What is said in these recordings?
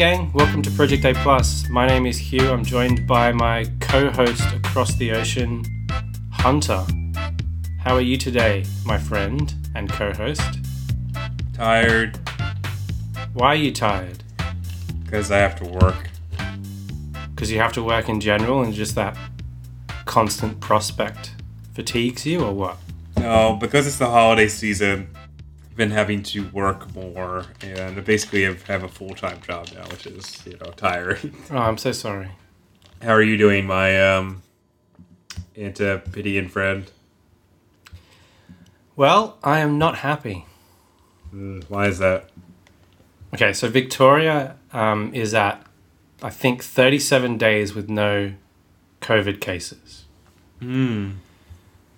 gang. Welcome to Project A Plus. My name is Hugh. I'm joined by my co-host across the ocean, Hunter. How are you today, my friend and co-host? Tired Why are you tired? because I have to work. Because you have to work in general, and just that constant prospect fatigues you, or what? No, because it's the holiday season. Been having to work more, and I basically have, have a full time job now, which is you know tired. Oh, I'm so sorry. How are you doing, my um, Antipodean friend? Well, I am not happy. Mm, why is that? Okay, so Victoria um, is at, I think, 37 days with no COVID cases. Hmm.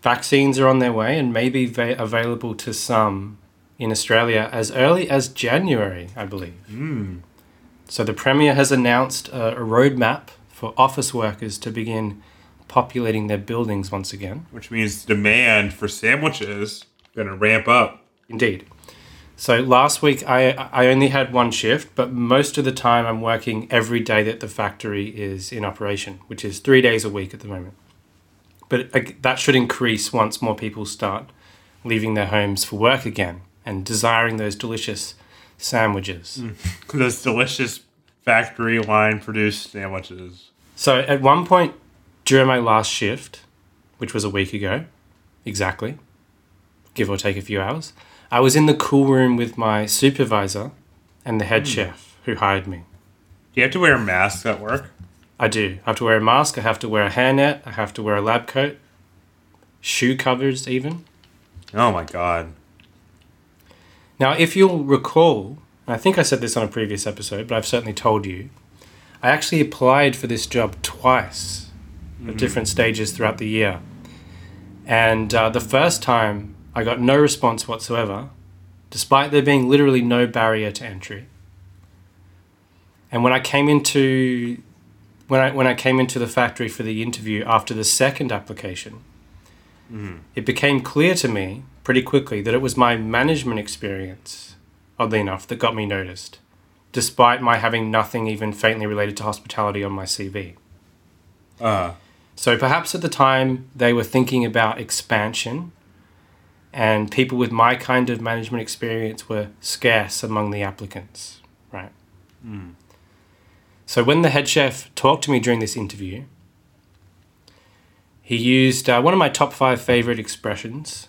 Vaccines are on their way and may be va- available to some in Australia as early as January, I believe. Hmm. So the Premier has announced a, a roadmap for office workers to begin populating their buildings once again. Which means demand for sandwiches gonna ramp up. Indeed. So last week I I only had one shift, but most of the time I'm working every day that the factory is in operation, which is three days a week at the moment. But that should increase once more people start leaving their homes for work again and desiring those delicious sandwiches. Mm. Those delicious factory line produced sandwiches. So at one point during my last shift, which was a week ago, exactly, give or take a few hours, I was in the cool room with my supervisor and the head hmm. chef who hired me. Do you have to wear masks at work? I do. I have to wear a mask, I have to wear a hairnet, I have to wear a lab coat, shoe covers even. Oh my god. Now, if you'll recall, I think I said this on a previous episode, but I've certainly told you, I actually applied for this job twice at different stages throughout the year. And uh, the first time, I got no response whatsoever, despite there being literally no barrier to entry. And when I came into when I when I came into the factory for the interview after the second application, it became clear to me pretty quickly that it was my management experience, oddly enough, that got me noticed, despite my having nothing even faintly related to hospitality on my CV. Uh So perhaps at the time they were thinking about expansion, and people with my kind of management experience were scarce among the applicants, right? Mm. So when the head chef talked to me during this interview, he used uh, one of my top five favorite expressions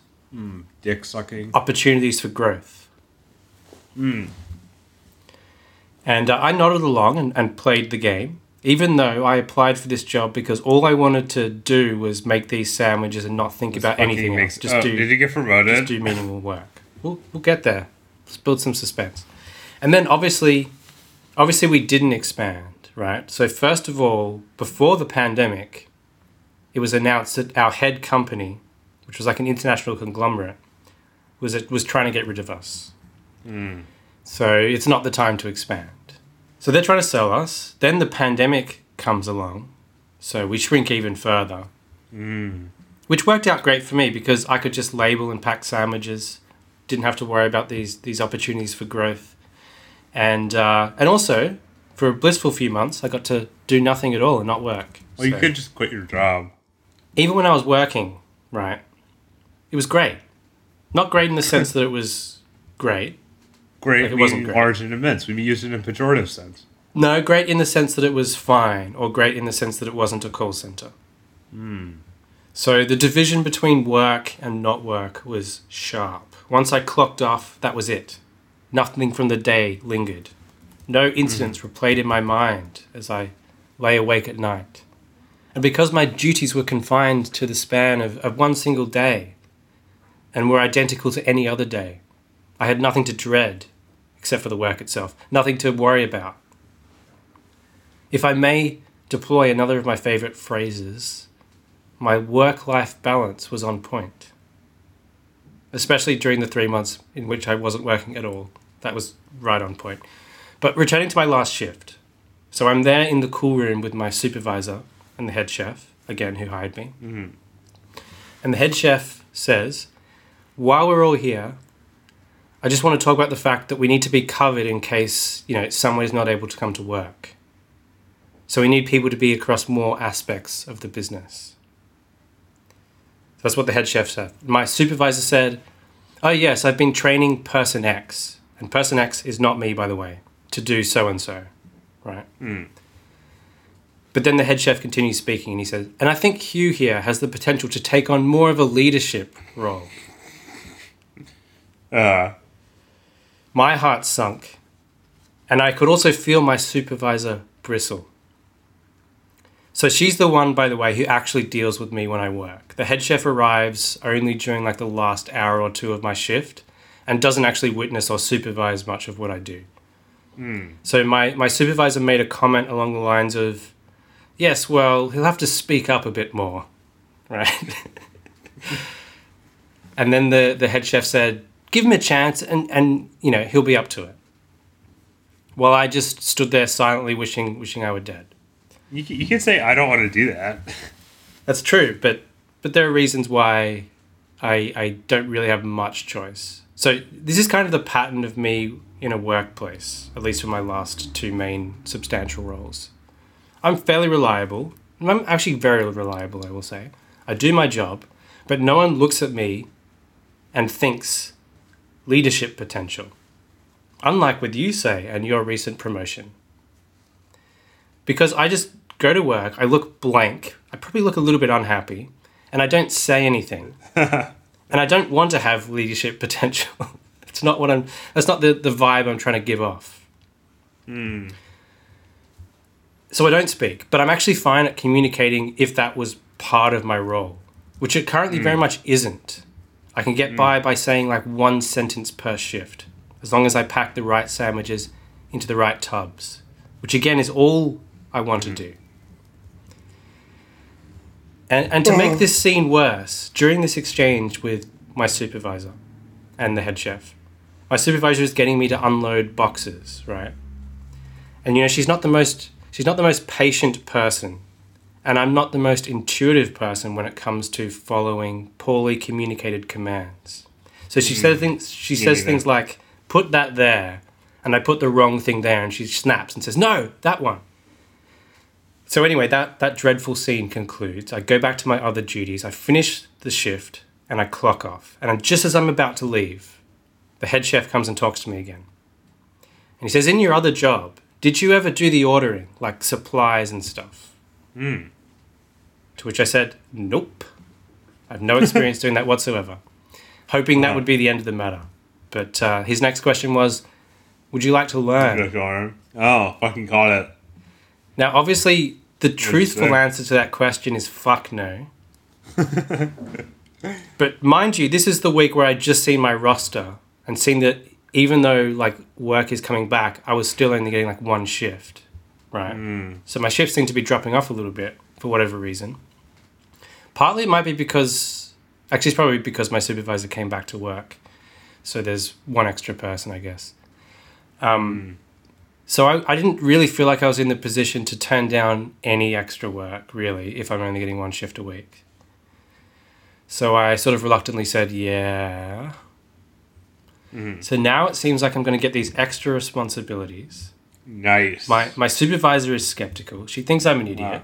dick sucking. opportunities for growth. Hmm. And uh, I nodded along and, and played the game, even though I applied for this job because all I wanted to do was make these sandwiches and not think about anything makes- else. Just oh, do Did you get promoted? just do meaningful work. We'll, we'll get there. Let's build some suspense. And then obviously, obviously we didn't expand, right? So first of all, before the pandemic, it was announced that our head company, which was like an international conglomerate, was was trying to get rid of us. So it's not the time to expand. So they're trying to sell us. Then the pandemic comes along, so we shrink even further which worked out great for me because I could just label and pack sandwiches, didn't have to worry about these these opportunities for growth, and uh, and also for a blissful few months, I got to do nothing at all and not work. well, you could just quit your job. Even when I was working, right, it was great. Not great in the sense that it was great. Great, Like, it wasn't great. large and immense. We use it in a pejorative sense. No, great in the sense that it was fine, or great in the sense that it wasn't a call center. Hmm. So the division between work and not work was sharp. Once I clocked off, that was it. Nothing from the day lingered. No hmm. incidents replayed in my mind as I lay awake at night. And because my duties were confined to the span of, of one single day and were identical to any other day, I had nothing to dread except for the work itself, nothing to worry about. If I may deploy another of my favorite phrases, my work life balance was on point. Especially during the three months in which I wasn't working at all. That was right on point. But returning to my last shift. So I'm there in the cool room with my supervisor and the head chef, again, who hired me. Mm-hmm. And the head chef says, While we're all here, I just want to talk about the fact that we need to be covered in case, you know, someone is not able to come to work. So we need people to be across more aspects of the business. That's what the head chef said. My supervisor said, Oh, yes, I've been training person X. And person X is not me, by the way, to do so and so. Right? Mm. But then the head chef continues speaking and he says, And I think Hugh here has the potential to take on more of a leadership role. Uh, My heart sunk, and I could also feel my supervisor bristle. So she's the one, by the way, who actually deals with me when I work. The head chef arrives only during like the last hour or two of my shift and doesn't actually witness or supervise much of what I do. So my, my supervisor made a comment along the lines of, Yes, well, he'll have to speak up a bit more, right? and then the, the head chef said, Give him a chance and, and you know, he'll be up to it. While I just stood there silently wishing wishing I were dead. you, you can say I don't want to do that. That's true, but but there are reasons why I I don't really have much choice. So this is kind of the pattern of me in a workplace, at least for my last two main substantial roles. I'm fairly reliable. I'm actually very reliable, I will say. I do my job, but no one looks at me and thinks leadership potential. Unlike with you say and your recent promotion. Because I just go to work, I look blank, I probably look a little bit unhappy, and I don't say anything. and I don't want to have leadership potential. it's not what I'm that's not the, the vibe I'm trying to give off. Hmm. So I don't speak, but I'm actually fine at communicating if that was part of my role, which it currently very hmm. much isn't. I can get hmm. by by saying like one sentence per shift, as long as I pack the right sandwiches into the right tubs, which again is all I want to hmm. do. And, and to make this scene worse, during this exchange with my supervisor and the head chef, my supervisor is getting me to unload boxes, right? And you know, she's not the most she's not the most patient person. And I'm not the most intuitive person when it comes to following poorly communicated commands. So she says mm. things she says neither. things like, put that there, and I put the wrong thing there, and she snaps and says, No, that one. So anyway, that, that dreadful scene concludes. I go back to my other duties. I finish the shift and I clock off. And just as I'm about to leave, the head chef comes and talks to me again. And he says, In your other job, did you ever do the ordering, like supplies and stuff? To which I said, Nope. I have no experience doing that whatsoever. Hoping that would be the end of the matter. But uh, his next question was, Would you like to learn? Oh, fucking caught it. Now, obviously, the truthful answer to that question is fuck no. but mind you, this is the week where I just seen my roster and seen that even though like work is coming back, I was still only getting like one shift, right? So my shifts seem to be dropping off a little bit for whatever reason. Partly it might be because, actually, it's probably because my supervisor came back to work, so there's one extra person, I guess. Um, so I, I didn't really feel like I was in the position to turn down any extra work, really, if I'm only getting one shift a week. So I sort of reluctantly said, yeah. So now it seems like I'm going to get these extra responsibilities. Nice. My, my supervisor is skeptical. She thinks I'm an idiot.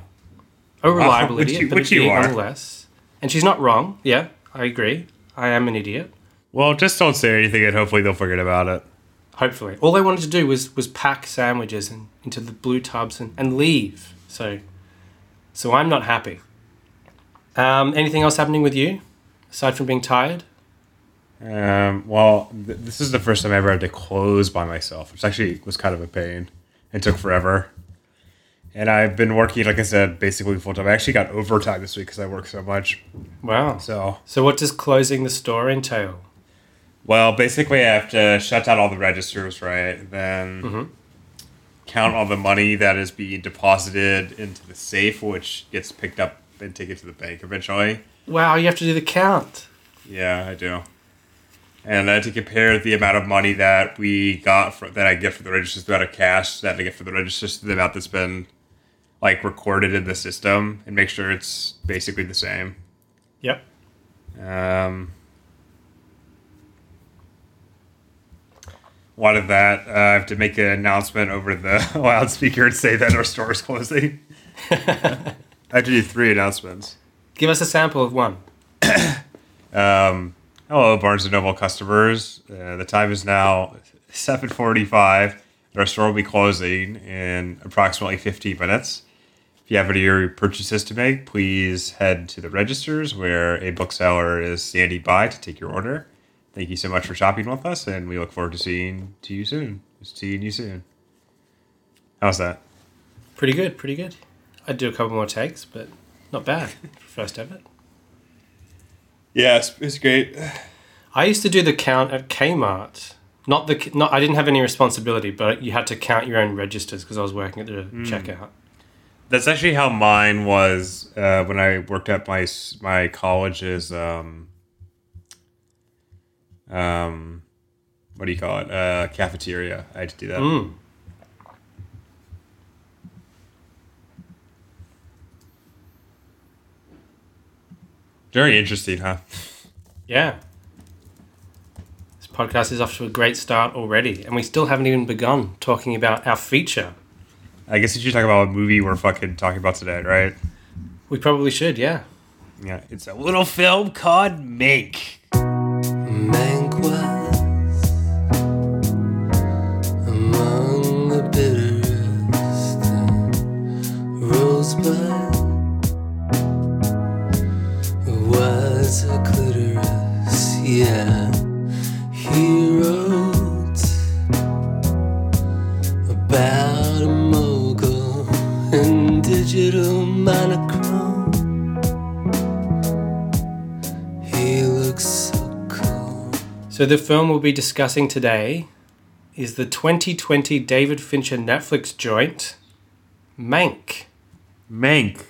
Wow. A reliable idiot, you- but which an you idiot are. nonetheless. And she's not wrong. Yeah, I agree. I am an idiot. well, just don't say anything, and hopefully they'll forget about it. Hopefully. All I wanted to do was was pack sandwiches and, into the blue tubs and, and leave. So so I'm not happy. Um, anything else happening with you? Aside from being tired? Um, well, th- this is the first time I ever had to close by myself, which actually was kind of a pain. It took forever. And I've been working, like I said, basically full time. I actually got overtime this week because I work so much. Wow. So, So what does closing the store entail? well, basically, I have to shut down all the registers, right? Then count all the money that is being deposited into the safe, which gets picked up and taken to the bank eventually. Wow, you have to do the count. Yeah, I do. And I had to compare the amount of money that we got for, that I get for the registers, the amount of cash that I get for the registers, to the amount that's been like recorded in the system, and make sure it's basically the same. Yep. Um, wanted that. Uh, I have to make an announcement over the loudspeaker and say that our store is closing. I have to do three announcements. Give us a sample of one. Um, hello, Barnes and Noble customers. Uh, the time is now 7:45. Our store will be closing in approximately 15 minutes. If you have any purchases to make, please head to the registers where a bookseller is standing by to take your order. Thank you so much for shopping with us, and we look forward to seeing to you soon. Seeing you soon. How's that? Pretty good, pretty good. I'd do a couple more takes, but not bad. First ever. Yeah, it's, it's great. I used to do the count at Kmart. Not the not. I didn't have any responsibility, but you had to count your own registers because I was working at the checkout. That's actually how mine was uh, when I worked at my my college's um, um, what do you call it? Uh, cafeteria. I had to do that. Mm. Very interesting, huh? Yeah. This podcast is off to a great start already, and we still haven't even begun talking about our feature. I guess we should talk about a movie we're fucking talking about today, right? We probably should, yeah. Yeah, it's a little film called Mank. Mank the film we'll be discussing today is the 2020 David Fincher Netflix joint, Mank. Mank.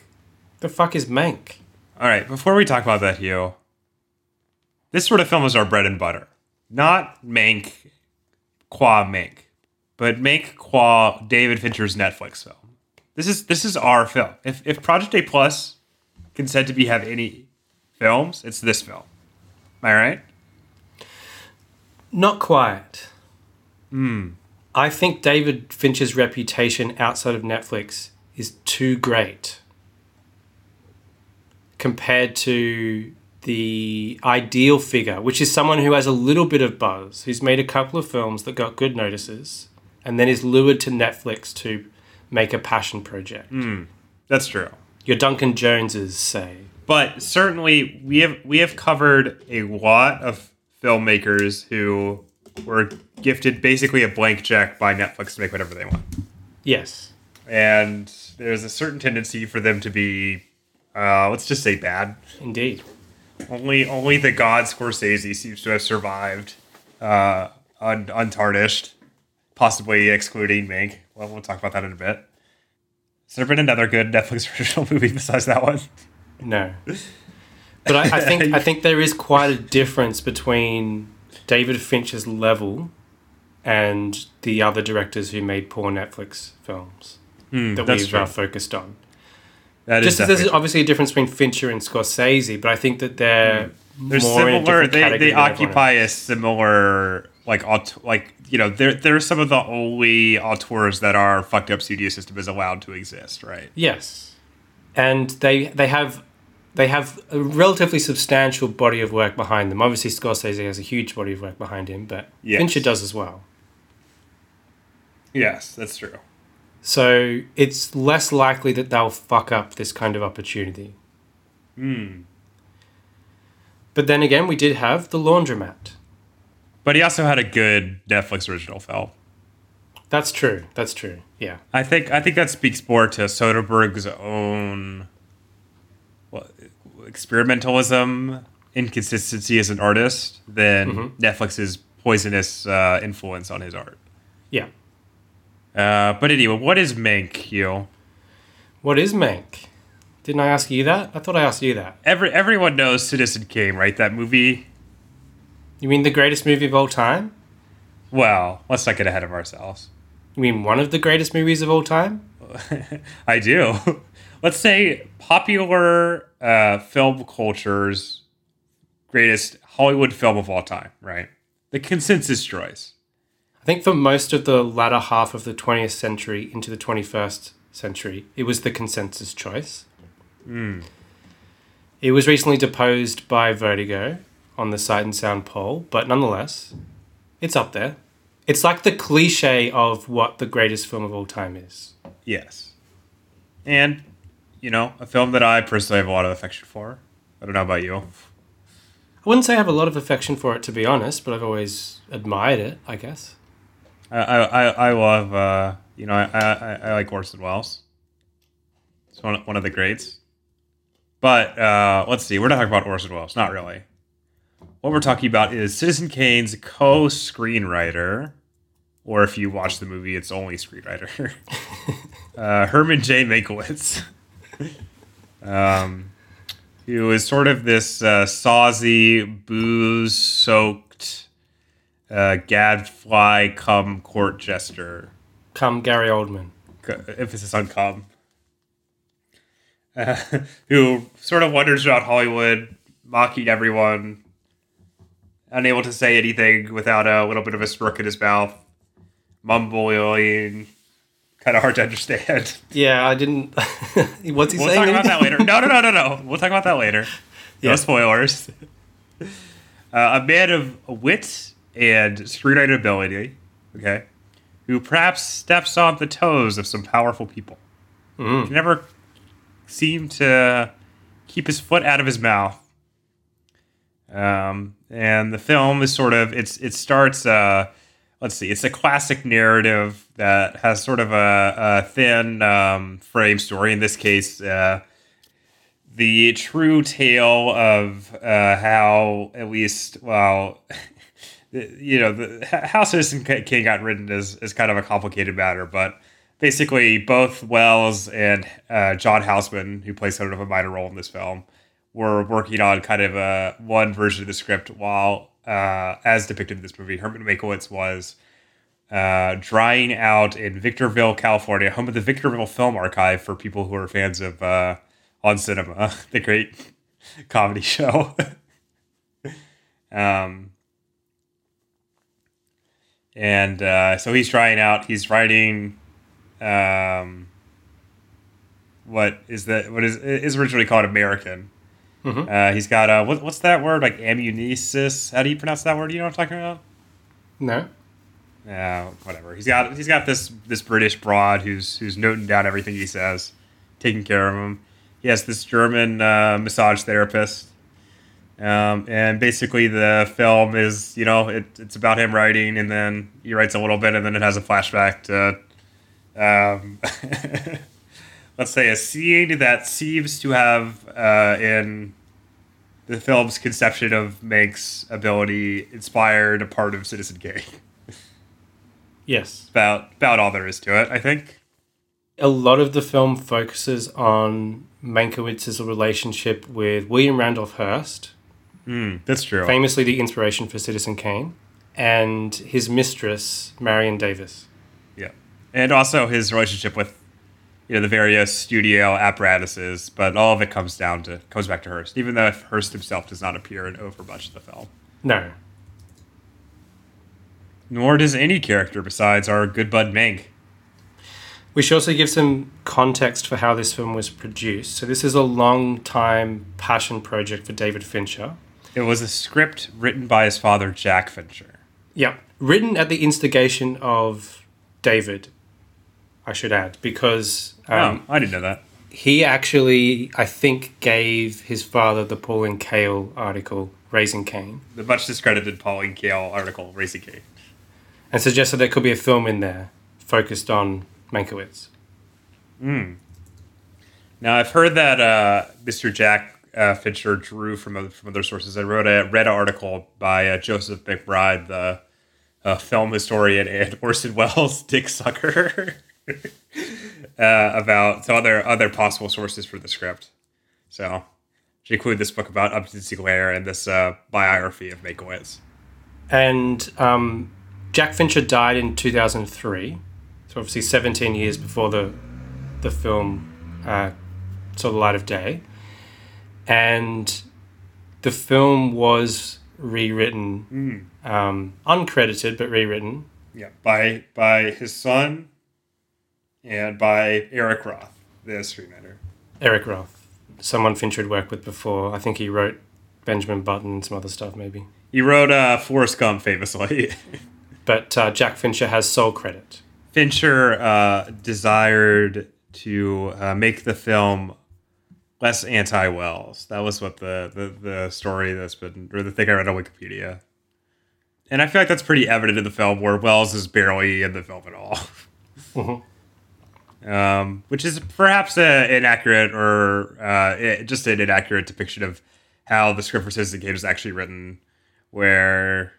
The fuck is Mank? All right, before we talk about that, Hugh, this sort of film is our bread and butter. Not Mank qua Mank, but Mank qua David Fincher's Netflix film. This is this is our film. If if Project A Plus can said to be have any films, it's this film. Am I right? Not quite. Hmm. I think David Fincher's reputation outside of Netflix is too great compared to the ideal figure, which is someone who has a little bit of buzz, who's made a couple of films that got good notices, and then is lured to Netflix to make a passion project. Hmm. That's true. Your Duncan Joneses say. But certainly we have we have covered a lot of filmmakers who were gifted basically a blank check by Netflix to make whatever they want. Yes. and there's a certain tendency for them to be, uh, let's just say, bad. Indeed. Only, only the god Scorsese seems to have survived, uh, un- untarnished, possibly excluding Mank. Well, we'll talk about that in a bit. Has there been another good Netflix original movie besides that one? No. But I, I think I think there is quite a difference between David Fincher's level and the other directors who made poor Netflix films that we've true. uh, focused on. That Just as there's obviously a difference between Fincher and Scorsese, but I think that they're they're more in a similar. They, they occupy a similar like aut- like you know they're they're some of the only auteurs that our fucked up studio system is allowed to exist, right? Yes, and they they have they have a relatively substantial body of work behind them. Obviously, Scorsese has a huge body of work behind him, but Yes. Fincher does as well. Yes, that's true. So it's less likely that they'll fuck up this kind of opportunity. Hmm. But then again, we did have the laundromat. But he also had a good Netflix original film. That's true. That's true. Yeah. I think I think that speaks more to Soderbergh's own experimentalism, inconsistency as an artist than Netflix's poisonous uh, influence on his art. Yeah. Uh, but anyway, what is Mank, Hugh? What is Mank? Didn't I ask you that? I thought I asked you that. Every everyone knows Citizen Kane, right? That movie. You mean the greatest movie of all time? Well, let's not get ahead of ourselves. You mean one of the greatest movies of all time? I do. Let's say popular uh, film culture's greatest Hollywood film of all time, right? The consensus choice. I think for most of the latter half of the 20th century into the 21st century, it was the consensus choice. It was recently deposed by Vertigo on the Sight and Sound poll, but nonetheless, it's up there. It's like the cliche of what the greatest film of all time is. Yes. And, you know, a film that I personally have a lot of affection for. I don't know about you. I wouldn't say I have a lot of affection for it, to be honest, but I've always admired it, I guess. I I, I, love uh, you know I, I, I like Orson Welles. It's one one of the greats. But uh, let's see, we're not talking about Orson Welles, not really. What we're talking about is Citizen Kane's co-screenwriter, or if you watch the movie, it's only screenwriter, uh, Herman J. Mankiewicz, um, who is sort of this uh, saucy, booze-soaked uh, gadfly cum court jester. Come, Gary Oldman. C- Emphasis on cum. Uh, who sort of wanders around Hollywood, mocking everyone, unable to say anything without a little bit of a smirk in his mouth, mumbling, kind of hard to understand. Yeah, I didn't. What's he We'll saying? talk about that later. No, no, no, no, no. We'll talk about that later. No Yeah. spoilers. Uh, a man of wit and screenwriting ability, okay, who perhaps steps on the toes of some powerful people. Mm. Can never seem to keep his foot out of his mouth. Um, and the film is sort of it's it starts. Uh, let's see, it's a classic narrative that has sort of a, a thin um, frame story. In this case, uh, the true tale of uh, how, at least, well, you know, the, how Citizen Kane got written is is kind of a complicated matter, but basically, both Welles and uh, John Houseman, who plays sort of a minor role in this film, were working on kind of a one version of the script while, uh, as depicted in this movie, Herman Mankiewicz was uh, drying out in Victorville, California, home of the Victorville Film Archive for people who are fans of uh, On Cinema, the great comedy show. um, and uh, so he's trying out. He's writing. Um, what is that? What is is originally called American? Mhm. Uh, he's got uh, what, what's that word? Like ammunisis. How do you pronounce that word? You know what I'm talking about? No. Yeah, whatever. He's got he's got this this British broad who's who's noting down everything he says, taking care of him. He has this German uh, massage therapist, um, and basically the film is you know it, it's about him writing, and then he writes a little bit, and then it has a flashback to, um, let's say, a scene that seems to have uh, in the film's conception of Mank's ability inspired a part of Citizen Kane Yes. about about all there is to it. I think. A lot of the film focuses on Mankiewicz's relationship with William Randolph Hearst, Mm, that's true. famously the inspiration for Citizen Kane, and his mistress, Marion Davies. Yeah, and also his relationship with you know the various studio apparatuses, but all of it comes down to comes back to Hearst, even though Hearst himself does not appear in over much of the film. No. Nor does any character besides our good bud Mank. We should also give some context for how this film was produced. So, this is a long time passion project for David Fincher. It was a script written by his father, Jack Fincher. Yeah. Written at the instigation of David, I should add, because um, oh, I didn't know that. he actually, I think, gave his father the Pauline Kael article, Raising Kane, The much discredited Pauline Kael article, Raising Kane. and suggested there could be a film in there focused on Mankiewicz. Now I've heard that uh, Mr. Jack uh, Fincher drew from other, from other sources. I wrote a read an article by uh, Joseph McBride, the uh, film historian and Orson Welles dick sucker, uh, about other other possible sources for the script. So she included this book about Upton Sinclair and this uh, biography of Mankiewicz. And um, Jack Fincher died in 2003, so obviously 17 years before the the film uh, saw the light of day. And the film was rewritten, um, uncredited but rewritten Yeah, by by his son and by Eric Roth, the screenwriter. Eric Roth, someone Fincher had worked with before. I think he wrote Benjamin Button and some other stuff, maybe. He wrote uh, Forrest Gump famously. but uh, Jack Fincher has sole credit. Fincher uh, desired to uh, make the film less anti-Welles. That was what the, the the story that's been, or the thing I read on Wikipedia. And I feel like that's pretty evident in the film, where Welles is barely in the film at all. Mm-hmm. Um, which is perhaps an inaccurate or uh, just an inaccurate depiction of how the script for Citizen Kane was actually written, where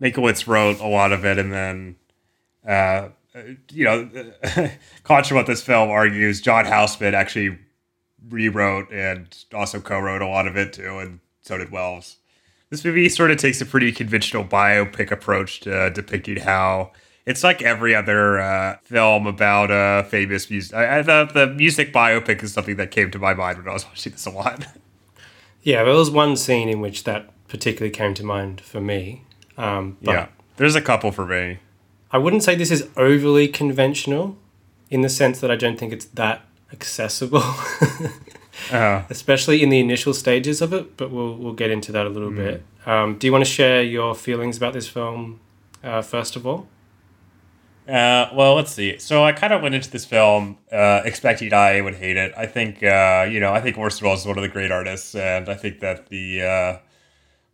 Mankiewicz wrote a lot of it, and then, uh, you know, Contra about this film argues John Houseman actually rewrote and also co-wrote a lot of it too, and so did Welles. This movie sort of takes a pretty conventional biopic approach to depicting how it's like every other uh, film about a famous music. I, the, the music biopic is something that came to my mind when I was watching this a lot. Yeah, there was one scene in which that particularly came to mind for me. Um, but yeah, there's a couple for me. I wouldn't say this is overly conventional in the sense that I don't think it's that accessible, Uh, especially in the initial stages of it. But we'll we'll get into that a little bit. Um, do you want to share your feelings about this film uh, first of all? Uh, well, let's see. So I kind of went into this film uh, expecting I would hate it. I think, uh, you know, I think Orson is one of the great artists, and I think that the uh,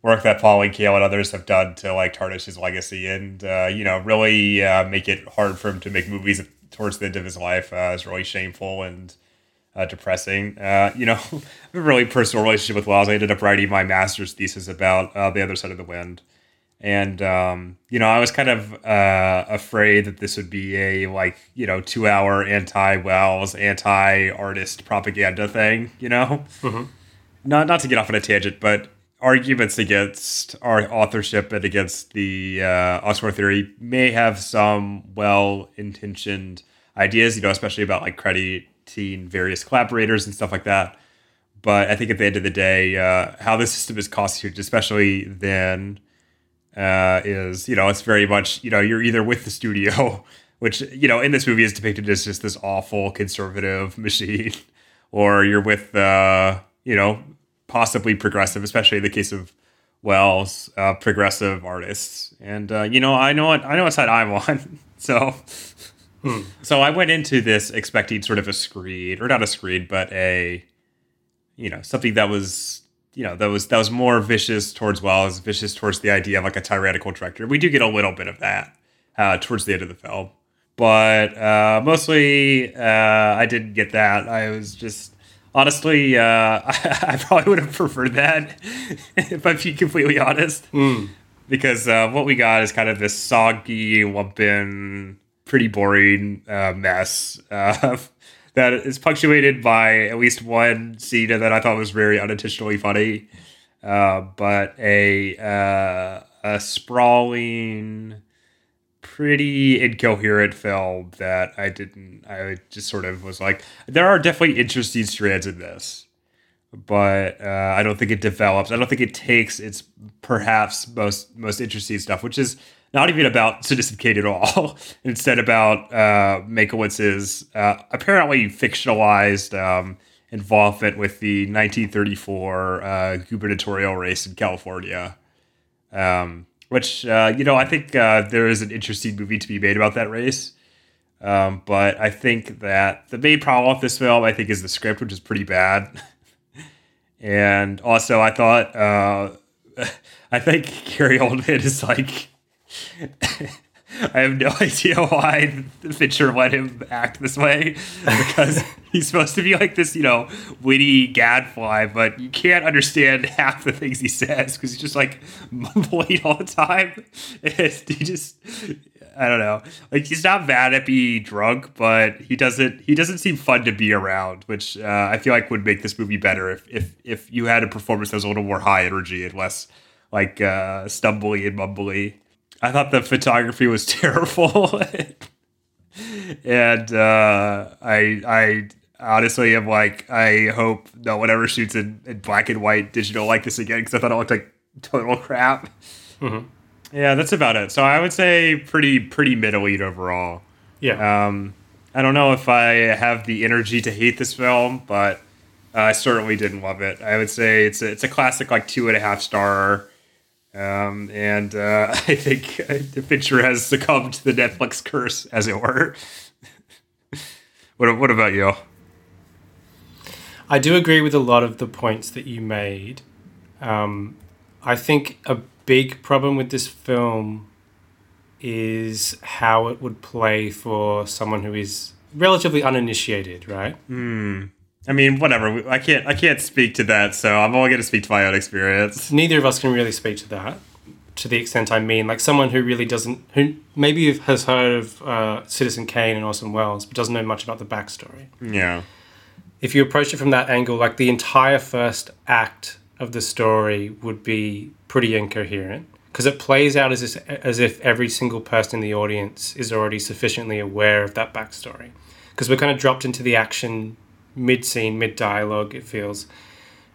work that Pauline Kael and others have done to like tarnish his legacy and uh, you know really uh, make it hard for him to make movies towards the end of his life is really shameful and depressing. You know, I have a really personal relationship with Welles. I ended up writing my master's thesis about the other side of the wind. And um, you know, I was kind of uh, afraid that this would be a like you know two hour anti Welles, anti artist propaganda thing. You know, Mhm. not not to get off on a tangent, but arguments against our authorship and against the uh, Oxford theory may have some well intentioned ideas. You know, especially about like crediting various collaborators and stuff like that. But I think at the end of the day, uh, how the system is constituted, especially then, uh, is you know it's very much you know you're either with the studio, which you know in this movie is depicted as just this awful conservative machine, or you're with uh, you know possibly progressive, especially in the case of Welles, uh, progressive artists. And uh, you know I know what I know what side I'm on, so. So I went into this expecting sort of a screed, or not a screed, but a, you know, something that was, you know, that was that was more vicious towards Welles, vicious towards the idea of like a tyrannical director. We do get a little bit of that uh, towards the end of the film, but uh, mostly uh, I didn't get that. I was just honestly, uh, I, probably would have preferred that if I'm being completely honest because uh, what we got is kind of this soggy, lumpen, pretty boring uh, mess uh, that is punctuated by at least one scene that I thought was very unintentionally funny, uh, but a uh, a sprawling, pretty incoherent film that I didn't. I just sort of was like, there are definitely interesting strands in this but uh, I don't think it develops. I don't think it takes its perhaps most most interesting stuff, which is not even about Citizen Kane at all. Instead, about uh, Mankiewicz's uh, apparently fictionalized um, involvement with the 1934 uh, gubernatorial race in California. Um, which uh, you know, I think uh, there is an interesting movie to be made about that race. Um, but I think that the main problem with this film, I think, is the script, which is pretty bad. And also, I thought, uh, I think Gary Oldman is like, I have no idea why Fincher let him act this way because he's supposed to be like this, you know, witty gadfly, but you can't understand half the things he says because he's just like mumbling all the time. He just, I don't know, like he's not bad at being drunk, but he doesn't he doesn't seem fun to be around, which uh, I feel like would make this movie better if if if you had a performance that was a little more high energy and less like uh, stumbly and mumbly. I thought the photography was terrible, and uh, I I honestly am like I hope no one ever shoots in, in black and white digital like this again because I thought it looked like total crap. Yeah, that's about it. So I would say pretty pretty middling overall. Yeah. Um, I don't know if I have the energy to hate this film, but I certainly didn't love it. I would say it's a, it's a classic, like two and a half star. Um, and uh, I think the picture has succumbed to the Netflix curse, as it were. what What about you? I do agree with a lot of the points that you made. Um, I think a big problem with this film is how it would play for someone who is relatively uninitiated, right? I mean, whatever. I can't I can't speak to that, so I'm only going to speak to my own experience. Neither of us can really speak to that to the extent I mean. Like someone who really doesn't, who maybe has heard of uh, Citizen Kane and Orson Welles, but doesn't know much about the backstory. Yeah. if you approach it from that angle, like the entire first act of the story would be pretty incoherent because it plays out as if, as if every single person in the audience is already sufficiently aware of that backstory. Because we're kind of dropped into the action mid scene, mid dialogue, it feels.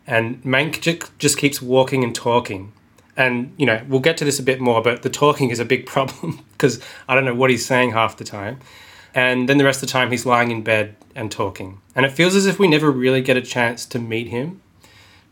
And Mank ju- just keeps walking and talking. And, you know, we'll get to this a bit more, but the talking is a big problem because I don't know what he's saying half the time and then the rest of the time he's lying in bed and talking. And it feels as if we never really get a chance to meet him.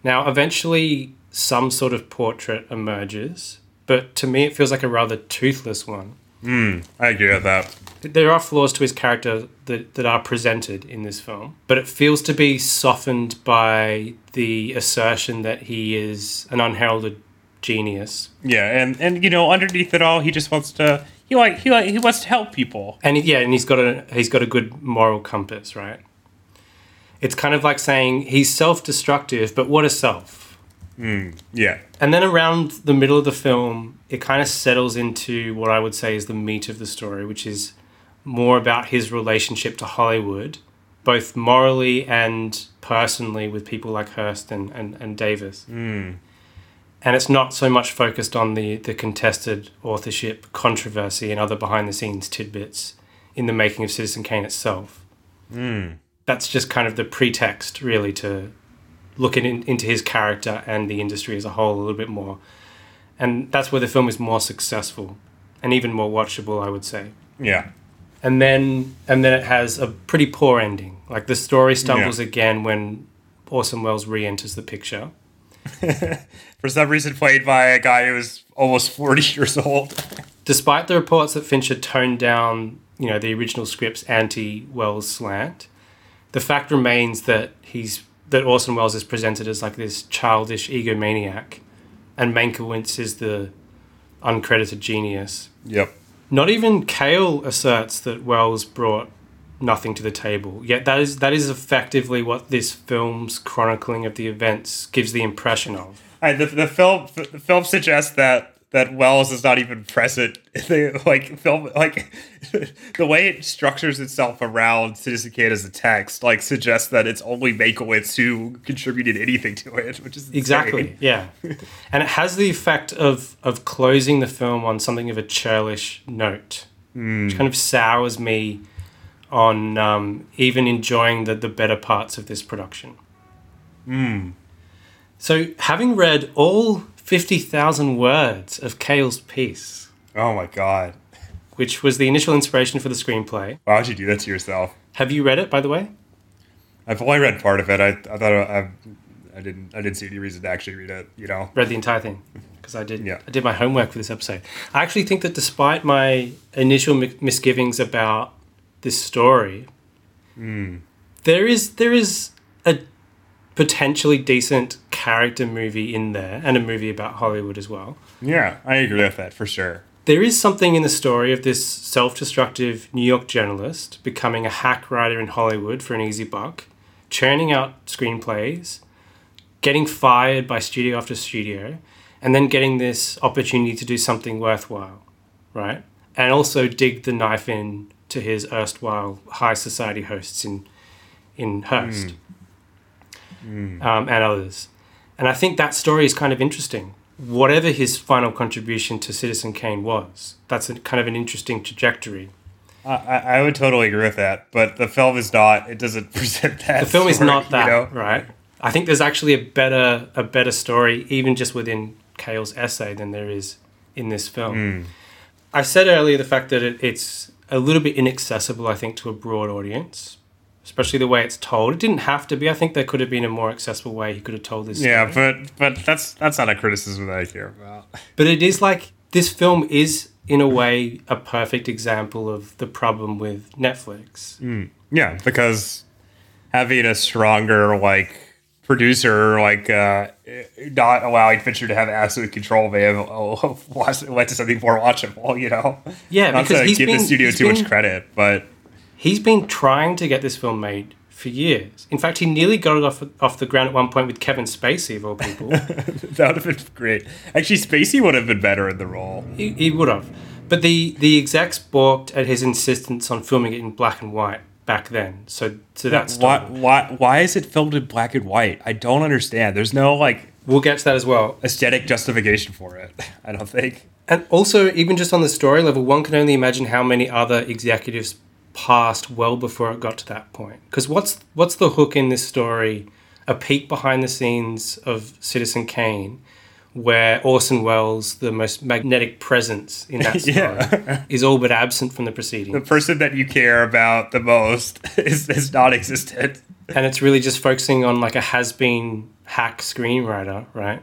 Now, eventually, some sort of portrait emerges, but to me, it feels like a rather toothless one. Hmm, I agree with that. There are flaws to his character that, that are presented in this film, but it feels to be softened by the assertion that he is an unheralded genius. Yeah, and and you know, underneath it all, he just wants to he like he like he wants to help people. and yeah, and he's got a he's got a good moral compass, right? It's kind of like saying he's self-destructive, but what a self. Mm, yeah. And then around the middle of the film, it kind of settles into what I would say is the meat of the story, which is more about his relationship to Hollywood, both morally and personally, with people like Hearst and, and, and Davies. Mm. And it's not so much focused on the, the contested authorship controversy and other behind the scenes tidbits in the making of Citizen Kane itself. Mm. That's just kind of the pretext, really, to looking in, into his character and the industry as a whole a little bit more. And that's where the film is more successful and even more watchable, I would say. Yeah. And then and then it has a pretty poor ending. Like the story stumbles again when Orson Welles re-enters the picture. For some reason, played by a guy who was almost forty years old. Despite the reports that Fincher toned down, you know, the original script's anti-Welles slant, the fact remains that he's that Orson Welles is presented as like this childish egomaniac, and Mankiewicz is the uncredited genius. Yep. Not even Kael asserts that Welles brought nothing to the table. Yet that is that is effectively what this film's chronicling of the events gives the impression of. I, the, the film the film suggests that that Welles is not even present. They, like film like the way it structures itself around Citizen Kane as a text like suggests that it's only Mankiewicz who contributed anything to it, which is insane. Exactly. Yeah. and it has the effect of of closing the film on something of a churlish note, which kind of sours me on um, even enjoying the, the better parts of this production. So, having read all 50,000 words of Kael's piece, Oh my god! which was the initial inspiration for the screenplay, Why would you do that to yourself? have you read it, by the way? I've only read part of it. I, I thought uh, I, I didn't I didn't see any reason to actually read it. You know. read the entire thing because I did. Yeah. I did my homework for this episode. I actually think that despite my initial misgivings about this story, hmm. there is there is a potentially decent character movie in there and a movie about Hollywood as well. Yeah, I agree with that for sure. There is something in the story of this self-destructive New York journalist becoming a hack writer in Hollywood for an easy buck, churning out screenplays, getting fired by studio after studio, and then getting this opportunity to do something worthwhile, right? And also dig the knife in to his erstwhile high society hosts in in Hearst hmm. Um, and others. And I think that story is kind of interesting. Whatever his final contribution to Citizen Kane was, that's a, kind of an interesting trajectory. I, I would totally agree with that, but the film is not. It doesn't present that. The film is not that, You know? right? I think there's actually a better a better story, even just within Kael's essay, than there is in this film. I said earlier the fact that it, it's a little bit inaccessible, I think, to a broad audience, especially the way it's told. It didn't have to be. I think there could have been a more accessible way he could have told this. Yeah, story. but but that's that's not a criticism that I care about. But it is like this film is in a way a perfect example of the problem with Netflix. Yeah, because having a stronger like producer like uh not allowing Fincher to have absolute control may have oh, led to something more watchable, you know. Yeah, not because to he's give been- the studio he's too much credit, but He's been trying to get this film made for years. In fact, he nearly got it off off the ground at one point with Kevin Spacey of all people. that would have been great. Actually, Spacey would have been better in the role. he, he would have, but the the execs balked at his insistence on filming it in black and white back then. So so that's why why why is it filmed in black and white? I don't understand. There's no like we'll get to that as well. aesthetic justification for it. I don't think. And also, even just on the story level, one can only imagine how many other executives passed well before it got to that point. Because what's what's the hook in this story? A peek behind the scenes of Citizen Kane, where Orson Welles, the most magnetic presence in that story, Yeah. is all but absent from the proceedings. The person that you care about the most is, is non-existent. and it's really just focusing on like a has-been hack screenwriter, right?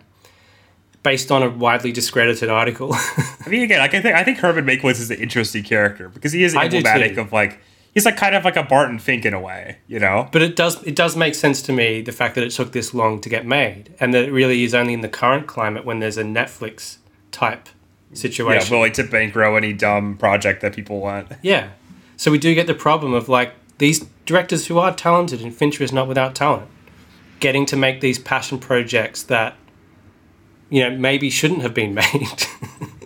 Based on a widely discredited article. I mean, again, like I think I think Herman Mankiewicz is an interesting character because he is emblematic of like he's like kind of like a Barton Fink in a way, you know. But it does it does make sense to me the fact that it took this long to get made, and that it really is only in the current climate when there's a Netflix type situation. Yeah, willing to bankroll any dumb project that people want. Yeah. So we do get the problem of like these directors who are talented, and Fincher is not without talent, getting to make these passion projects that you know maybe shouldn't have been made.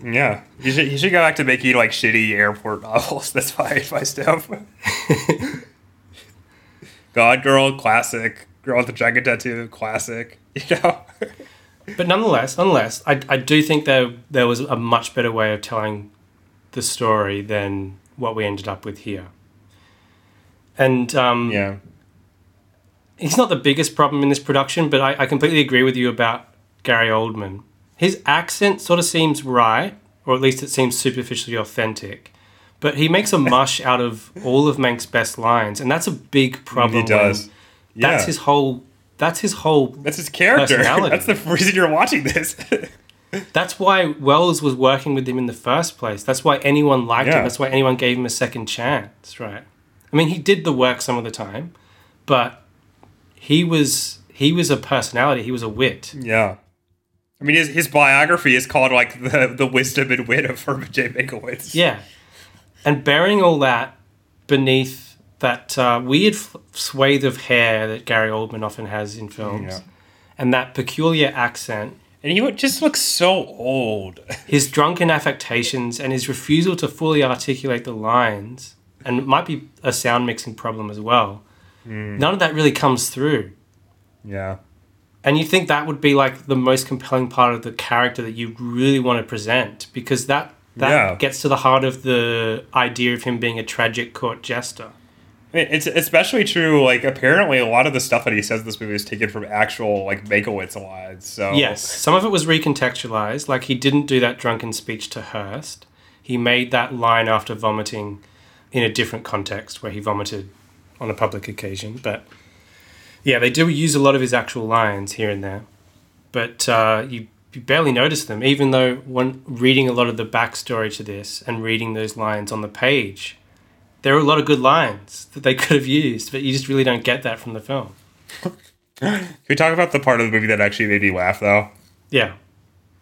Yeah, you should you should go back to making like shitty airport novels. That's my advice to him. Gone Girl, classic. Girl with the dragon tattoo, classic. You know. But nonetheless, nonetheless, I, I do think there there was a much better way of telling the story than what we ended up with here. And um, yeah. it's not the biggest problem in this production, but I, I completely agree with you about Gary Oldman. His accent sort of seems right, or at least it seems superficially authentic. But he makes a mush out of all of Mank's best lines, and that's a big problem. He does. Yeah. That's his whole. That's his whole That's his character. That's the reason you're watching this. That's why Welles was working with him in the first place. That's why anyone liked Yeah. him. That's why anyone gave him a second chance, right? I mean, he did the work some of the time, but he was he was a personality. He was a wit. yeah. I mean, his, his biography is called like the the wisdom and wit of Herman J. Mankiewicz. Yeah, and bearing all that beneath that uh, weird f- swathe of hair that Gary Oldman often has in films, Yeah. and that peculiar accent, And he just looks so old. his drunken affectations, and his refusal to fully articulate the lines, and it might be a sound mixing problem as well. None of that really comes through. Yeah. And you think that would be like the most compelling part of the character that you really want to present because that that Yeah. gets to the heart of the idea of him being a tragic court jester. I mean, It's especially true. Like, apparently, a lot of the stuff that he says in this movie is taken from actual like Mankiewicz lines. So Yes, some of it was recontextualized. Like he didn't do that drunken speech to Hearst. He made that line after vomiting in a different context where he vomited on a public occasion. But yeah, they do use a lot of his actual lines here and there. But uh, you, you barely notice them, even though when reading a lot of the backstory to this and reading those lines on the page, there are a lot of good lines that they could have used, but you just really don't get that from the film. Can we talk about the part of the movie that actually made me laugh, though? Yeah.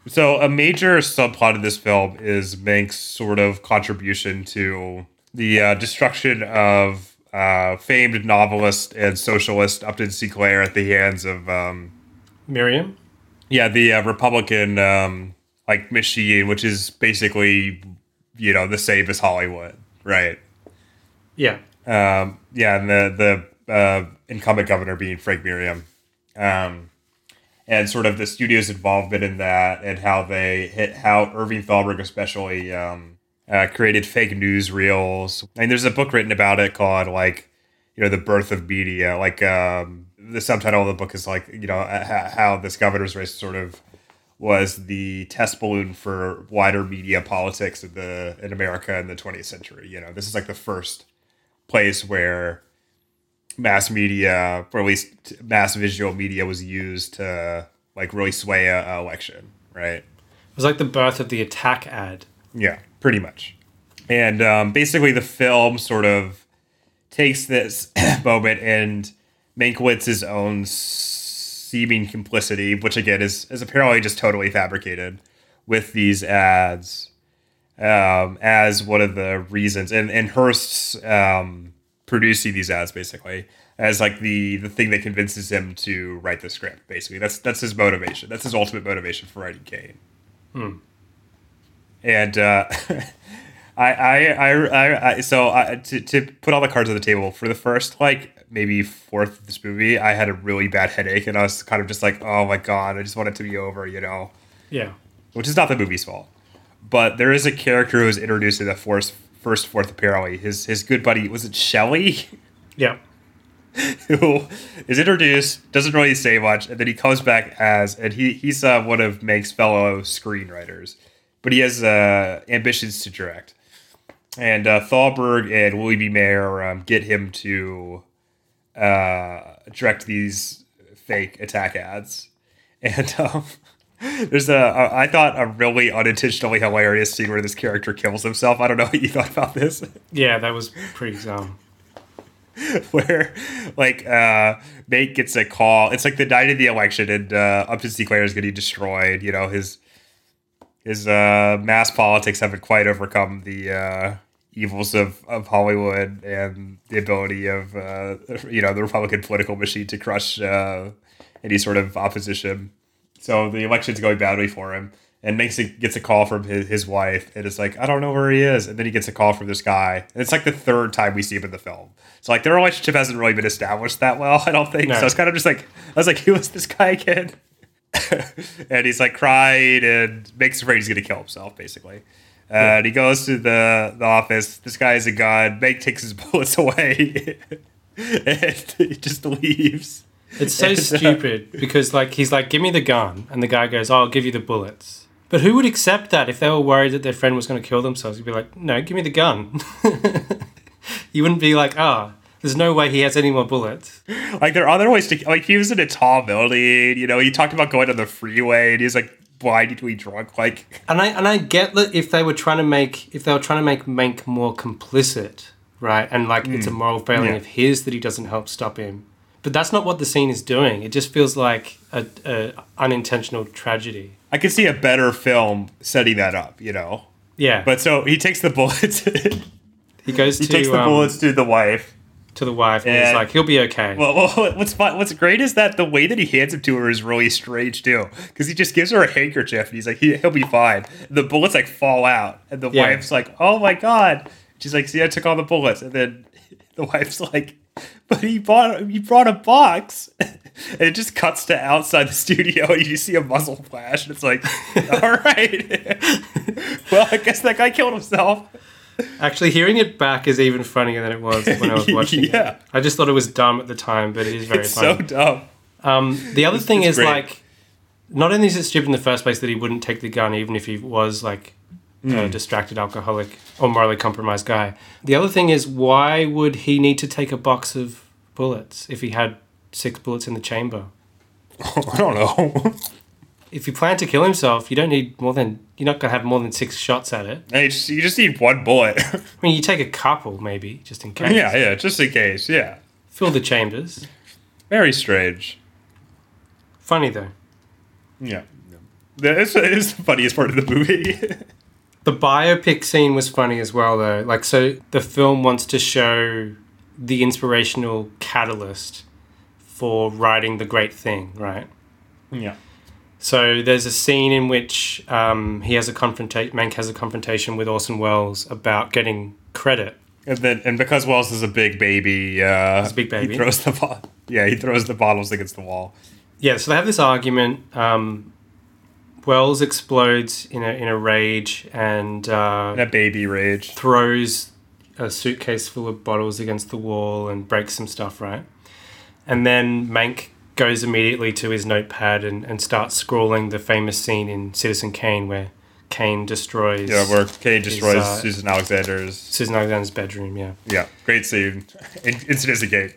So, a major subplot of this film is Mank's sort of contribution to the uh, destruction of uh, famed novelist and socialist Upton Sinclair at the hands of, um, Merriam? yeah, the uh, Republican um, like machine, which is basically, you know, the same as Hollywood, right? Yeah. Um, yeah, and the the uh, incumbent governor being Frank Merriam, um, and sort of the studio's involvement in that, and how they hit how Irving Thalberg especially um, uh, created fake news reels. And there's a book written about it called like you know the birth of media. Like um, the subtitle of the book is like you know how, how this governor's race sort of was the test balloon for wider media politics in the in America in the 20th century. You know, this is like the first place where mass media, or at least mass visual media, was used to like really sway a, a election, right? It was like the birth of the attack ad. Yeah, pretty much. And um, basically, the film sort of takes this moment and Mankiewicz's own seeming complicity, which again is is apparently just totally fabricated, with these ads um, as one of the reasons, and and Hearst's um, producing these ads basically as like the the thing that convinces him to write the script. Basically, that's that's his motivation. That's his ultimate motivation for writing Kane. Hmm. And uh, I, I, I, I, so I, to, to put all the cards on the table for the first like maybe fourth of this movie, I had a really bad headache, and I was kind of just like, oh my god, I just want it to be over, you know. Yeah. Which is not the movie's fault, but there is a character who was introduced in the first first fourth apparently. His his good buddy was it Shelley. Yeah. who is introduced, doesn't really say much, and then he comes back as, and he he's uh, one of Mank's fellow screenwriters, but he has uh, ambitions to direct. And uh, Thalberg and Louis B. Mayer um, get him to uh, direct these fake attack ads. And um, there's a, a, I thought a really unintentionally hilarious scene where this character kills himself. I don't know what you thought about this. Yeah, that was pretty dumb. where like uh Mank gets a call. It's like the night of the election and uh Upton Sinclair is getting destroyed. You know, his his uh mass politics haven't quite overcome the uh evils of, of Hollywood and the ability of uh you know the Republican political machine to crush uh any sort of opposition. So the election's going badly for him and makes it gets a call from his, his wife and it's like i don't know where he is. And then he gets a call from this guy. And it's like the third time we see him in the film. So like their relationship hasn't really been established that well i don't think. No. so it's kind of just like i was like who is this guy again and he's like crying and makes afraid he's gonna kill himself basically. Uh, and he goes to the, the office. This guy has a gun Mank takes his bullets away. And he just leaves. It's so And, uh, stupid because like he's like, "Give me the gun," and the guy goes, "Oh, I'll give you the bullets." But who would accept that if they were worried that their friend was going to kill themselves? You'd be like, "No, give me the gun." you wouldn't be like, "Ah, there's no way he has any more bullets." Like there are other ways to like he was in a tall building. You know, he talked about going on the freeway, and he's like blindingly drunk. Like And I and I get that if they were trying to make if they were trying to make Mank more complicit, right? And like it's a moral failing. Yeah. of his that he doesn't help stop him. But that's not what the scene is doing. It just feels like a, a unintentional tragedy. I could see a better film setting that up. You know, Yeah, but so he takes the bullets. he he goes to he takes the um, bullets to the wife. To the wife and he's like, he'll be okay. Well, well, what's fun, what's great is that the way that he hands him to her is really strange too, because he just gives her a handkerchief and he's like, he, he'll be fine. The bullets like fall out, and the Yeah. wife's like, oh my god. She's like, see, I took all the bullets, and then the wife's like, but he bought he brought a box, and it just cuts to outside the studio, and you see a muzzle flash, and it's like, all right, well, I guess that guy killed himself. Actually, hearing it back is even funnier than it was when I was watching Yeah. it. I just thought it was dumb at the time, but it is very It's funny. so dumb. Um, the other thing it's is great. like, not only is it stupid in the first place that he wouldn't take the gun even if he was like Hmm. a distracted alcoholic or morally compromised guy. The other thing is why would he need to take a box of bullets if he had six bullets in the chamber? I don't know. If you plan to kill himself, you don't need more than you're not gonna have more than six shots at it. Hey, just- you just need one bullet. I mean, you take a couple maybe just in case. yeah, yeah, just in case. Yeah. Fill the chambers. Very strange. Funny though. Yeah. It's, it's the funniest part of the movie. The biopic scene was funny as well, though. Like, so the film wants to show the inspirational catalyst for writing the great thing, right? yeah. So there's a scene in which um, he has a confrontation. Mank has a confrontation with Orson Welles about getting credit. And then, and because Welles is a big baby, uh, a big baby. he throws the bo- yeah, he throws the bottles against the wall. Yeah, so they have this argument. Um, Welles explodes in a in a rage and uh, That baby rage. throws a suitcase full of bottles against the wall and breaks some stuff, right? And then Mank goes immediately to his notepad and, and starts scrawling the famous scene in Citizen Kane where Kane destroys Yeah, where Kane destroys uh, Susan Alexander's. Susan Alexander's bedroom. Yeah. Yeah, great scene. In, in Citizen Kane.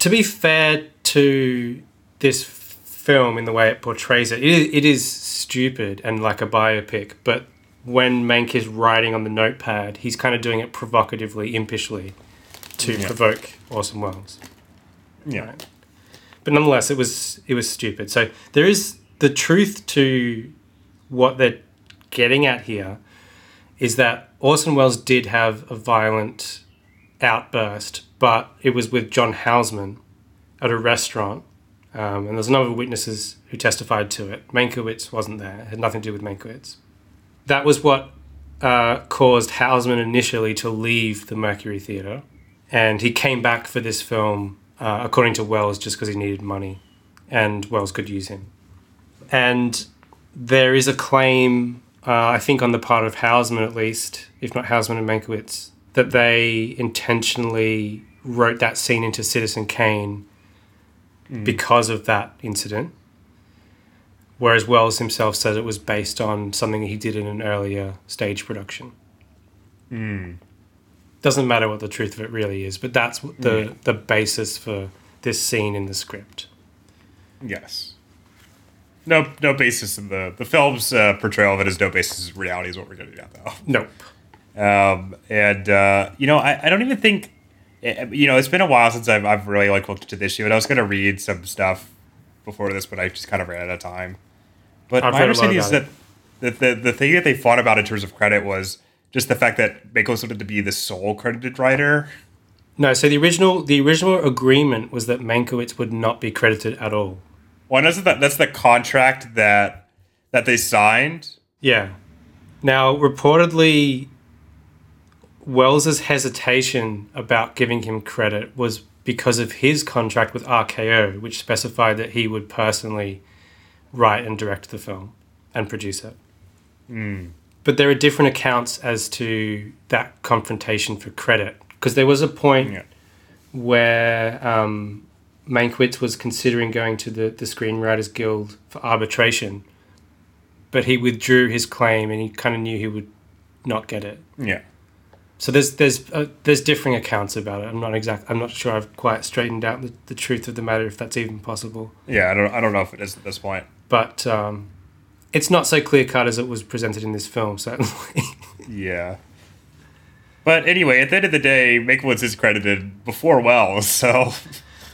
To be fair to this film in the way it portrays it, it is, it is stupid and like a biopic. But when Mank is writing on the notepad, he's kind of doing it provocatively, impishly, to Yeah. provoke Orson Welles. Yeah. Right. But nonetheless, it was it was stupid. So there is the truth to what they're getting at here is that Orson Welles did have a violent outburst, but it was with John Houseman at a restaurant, um, and there's a number of witnesses who testified to it. Mankiewicz wasn't there; it had nothing to do with Mankiewicz. That was what uh, caused Houseman initially to leave the Mercury Theatre, and he came back for this film, uh, according to Welles, just because he needed money, and Welles could use him. And there is a claim, uh, I think, on the part of Houseman at least, if not Houseman and Mankiewicz, that they intentionally wrote that scene into Citizen Kane because of that incident. Whereas Welles himself said it was based on something he did in an earlier stage production. Doesn't matter what the truth of it really is, but that's the the basis for this scene in the script. Yes. No, no basis in the the film's uh, portrayal of it is no basis in reality is what we're getting at though. Nope. Um, and uh, you know, I, I don't even think eh, you know it's been a while since I've I've really like looked into this issue, and I was gonna read some stuff before this, but I just kind of ran out of time. But I've my read a lot understanding is that the, the the thing that they fought about in terms of credit was just the fact that Mank wanted to be the sole credited writer. No, so the original the original agreement was that Mankiewicz would not be credited at all. Well, that's that that's the contract that that they signed. Yeah. Now, reportedly, Welles's hesitation about giving him credit was because of his contract with RKO, which specified that he would personally write and direct the film and produce it. Hmm. But there are different accounts as to that confrontation for credit because there was a point Yeah. where um, Mankiewicz was considering going to the, the Screenwriters Guild for arbitration, but he withdrew his claim and he kind of knew he would not get it. Yeah. So there's there's uh, there's differing accounts about it. I'm not exact. I'm not sure I've quite straightened out the, the truth of the matter if that's even possible. Yeah, I don't I don't know if it is at this point. But um, it's not so clear cut as it was presented in this film. Certainly. Yeah. But anyway, at the end of the day, Mankiewicz is credited before Welles, so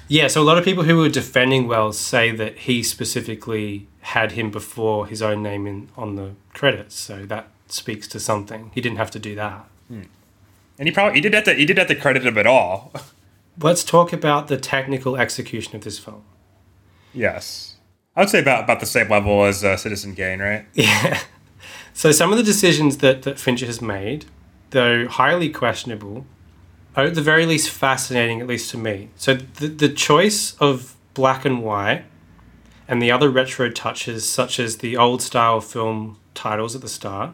Yeah, so a lot of people who were defending Welles say that he specifically had him before his own name in on the credits, so that speaks to something. He didn't have to do that. Hmm. and he probably he did have to he did have to credit him at all. Let's talk about the technical execution of this film. yes, I would say about about the same level as uh, Citizen Kane, right? Yeah. So some of the decisions that, that Fincher has made, though highly questionable, are at the very least fascinating, at least to me. So the, the choice of black and white and the other retro touches, such as the old style film titles at the start,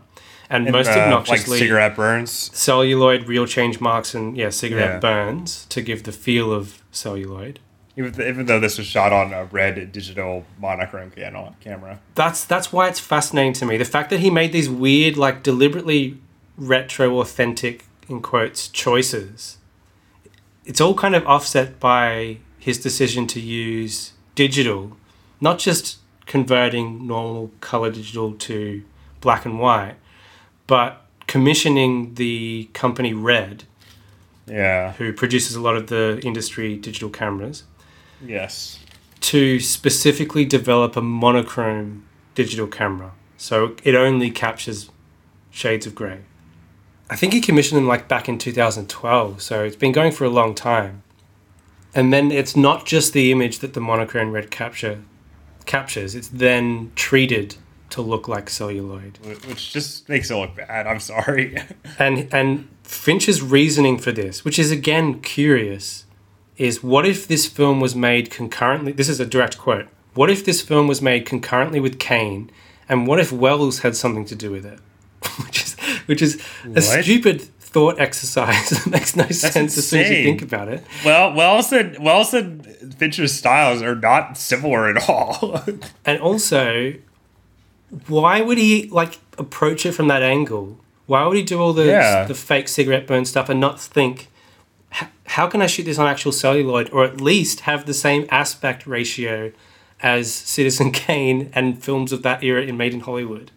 and, And, most uh, like obnoxiously cigarette burns. celluloid reel change marks and yeah cigarette Yeah. burns to give the feel of celluloid. Even, even though this was shot on a red digital monochrome cam- camera. that's that's why it's fascinating to me. The fact that he made these weird, like deliberately retro authentic in quotes choices. It's all kind of offset by his decision to use digital, not just converting normal color digital to black and white, but commissioning the company Red, Yeah. who produces a lot of the industry digital cameras, Yes. to specifically develop a monochrome digital camera. So it only captures shades of grey. I think he commissioned them like back in 2012, so it's been going for a long time. And then it's not just the image that the monochrome red capture captures, it's then treated to look like celluloid. Which just makes it look bad. I'm sorry. And and Finch's reasoning for this, which is again curious, is what if this film was made concurrently? This is a direct quote. What if this film was made concurrently with Kane, and what if Welles had something to do with it? which is which is a stupid thought exercise that makes no sense as soon as you think about it. Well, Welles and Welles and Fincher's styles are not similar at all. And also, why would he like approach it from that angle? Why would he do all the Yeah. the fake cigarette burn stuff and not think, "H- how can I shoot this on actual celluloid, or at least have the same aspect ratio as Citizen Kane and films of that era in Made in Hollywood?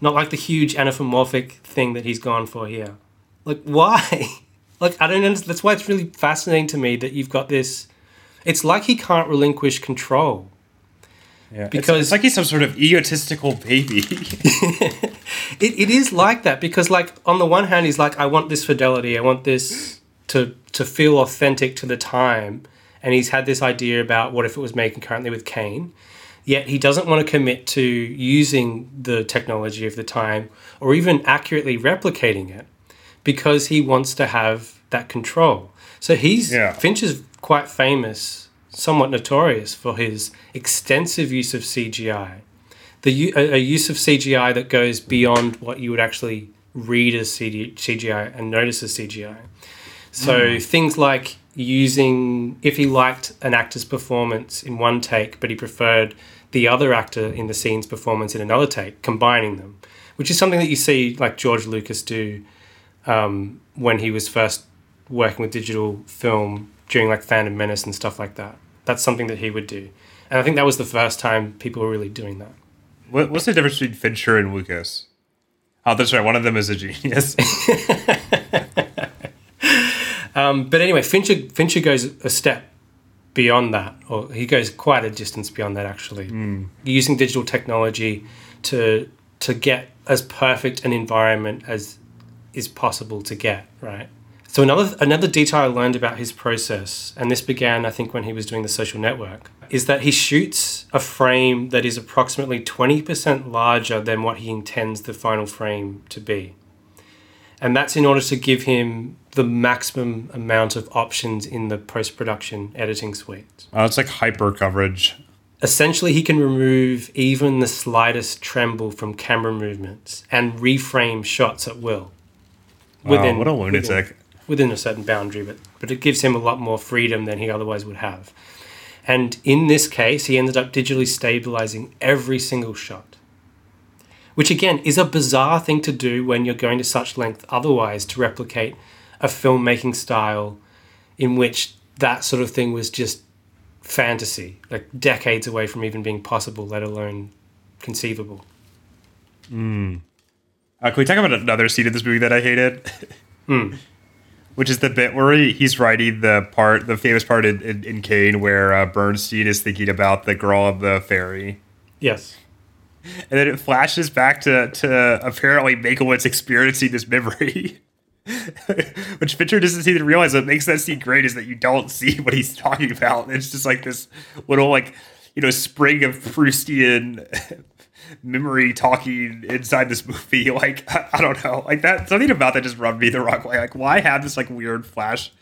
Not like the huge anthropomorphic thing that he's gone for here. Like why? Like I don't understand. That's why it's really fascinating to me that you've got this. It's like he can't relinquish control. Yeah, because Because- it's, like he's some sort of egotistical baby. It, it is like that because like on the one hand he's like I want this fidelity I want this to to feel authentic to the time and he's had this idea about what if it was made currently with Kane yet he doesn't want to commit to using the technology of the time or even accurately replicating it because he wants to have that control so he's Yeah. Finch is quite famous somewhat notorious for his extensive use of CGI the a, a use of CGI that goes beyond what you would actually read as CGI and notice as CGI. So things like using if he liked an actor's performance in one take, but he preferred the other actor in the scene's performance in another take, combining them, which is something that you see like George Lucas do um, when he was first working with digital film during like Phantom Menace and stuff like that. That's something that he would do. And I think that was the first time people were really doing that. what, what's the difference between Fincher and Lucas? Oh, that's right. One of them is a genius. Um, but anyway, Fincher Fincher goes a step beyond that, or he goes quite a distance beyond that. Actually, using digital technology to to get as perfect an environment as is possible to get. Right. So another another detail I learned about his process, and this began I think when he was doing the Social Network, is that he shoots a frame that is approximately twenty percent larger than what he intends the final frame to be and that's in order to give him the maximum amount of options in the post production editing suite. oh, it's like hyper coverage. Essentially, he can remove even the slightest tremble from camera movements and reframe shots at will. Wow, what a lunatic. Within, within a certain boundary, but, but it gives him a lot more freedom than he otherwise would have. And in this case, he ended up digitally stabilizing every single shot. Which again is a bizarre thing to do when you're going to such length otherwise to replicate a filmmaking style in which that sort of thing was just fantasy, like decades away from even being possible, let alone conceivable. Uh, can we talk about another scene in this movie that I hated? Which is the bit where he, he's writing the part, the famous part in, in, in Kane, where uh, Bernstein is thinking about the girl on the ferry. Yes. And then it flashes back to, to apparently Mankiewicz experiencing this memory. Which Fincher doesn't seem to realize what makes that scene great is that you don't see what he's talking about. It's just like this little, like, you know, spring of Proustian memory talking inside this movie. Like, I, I don't know. Like, that, something about that just rubbed me the wrong way. Like, why have this, like, weird flash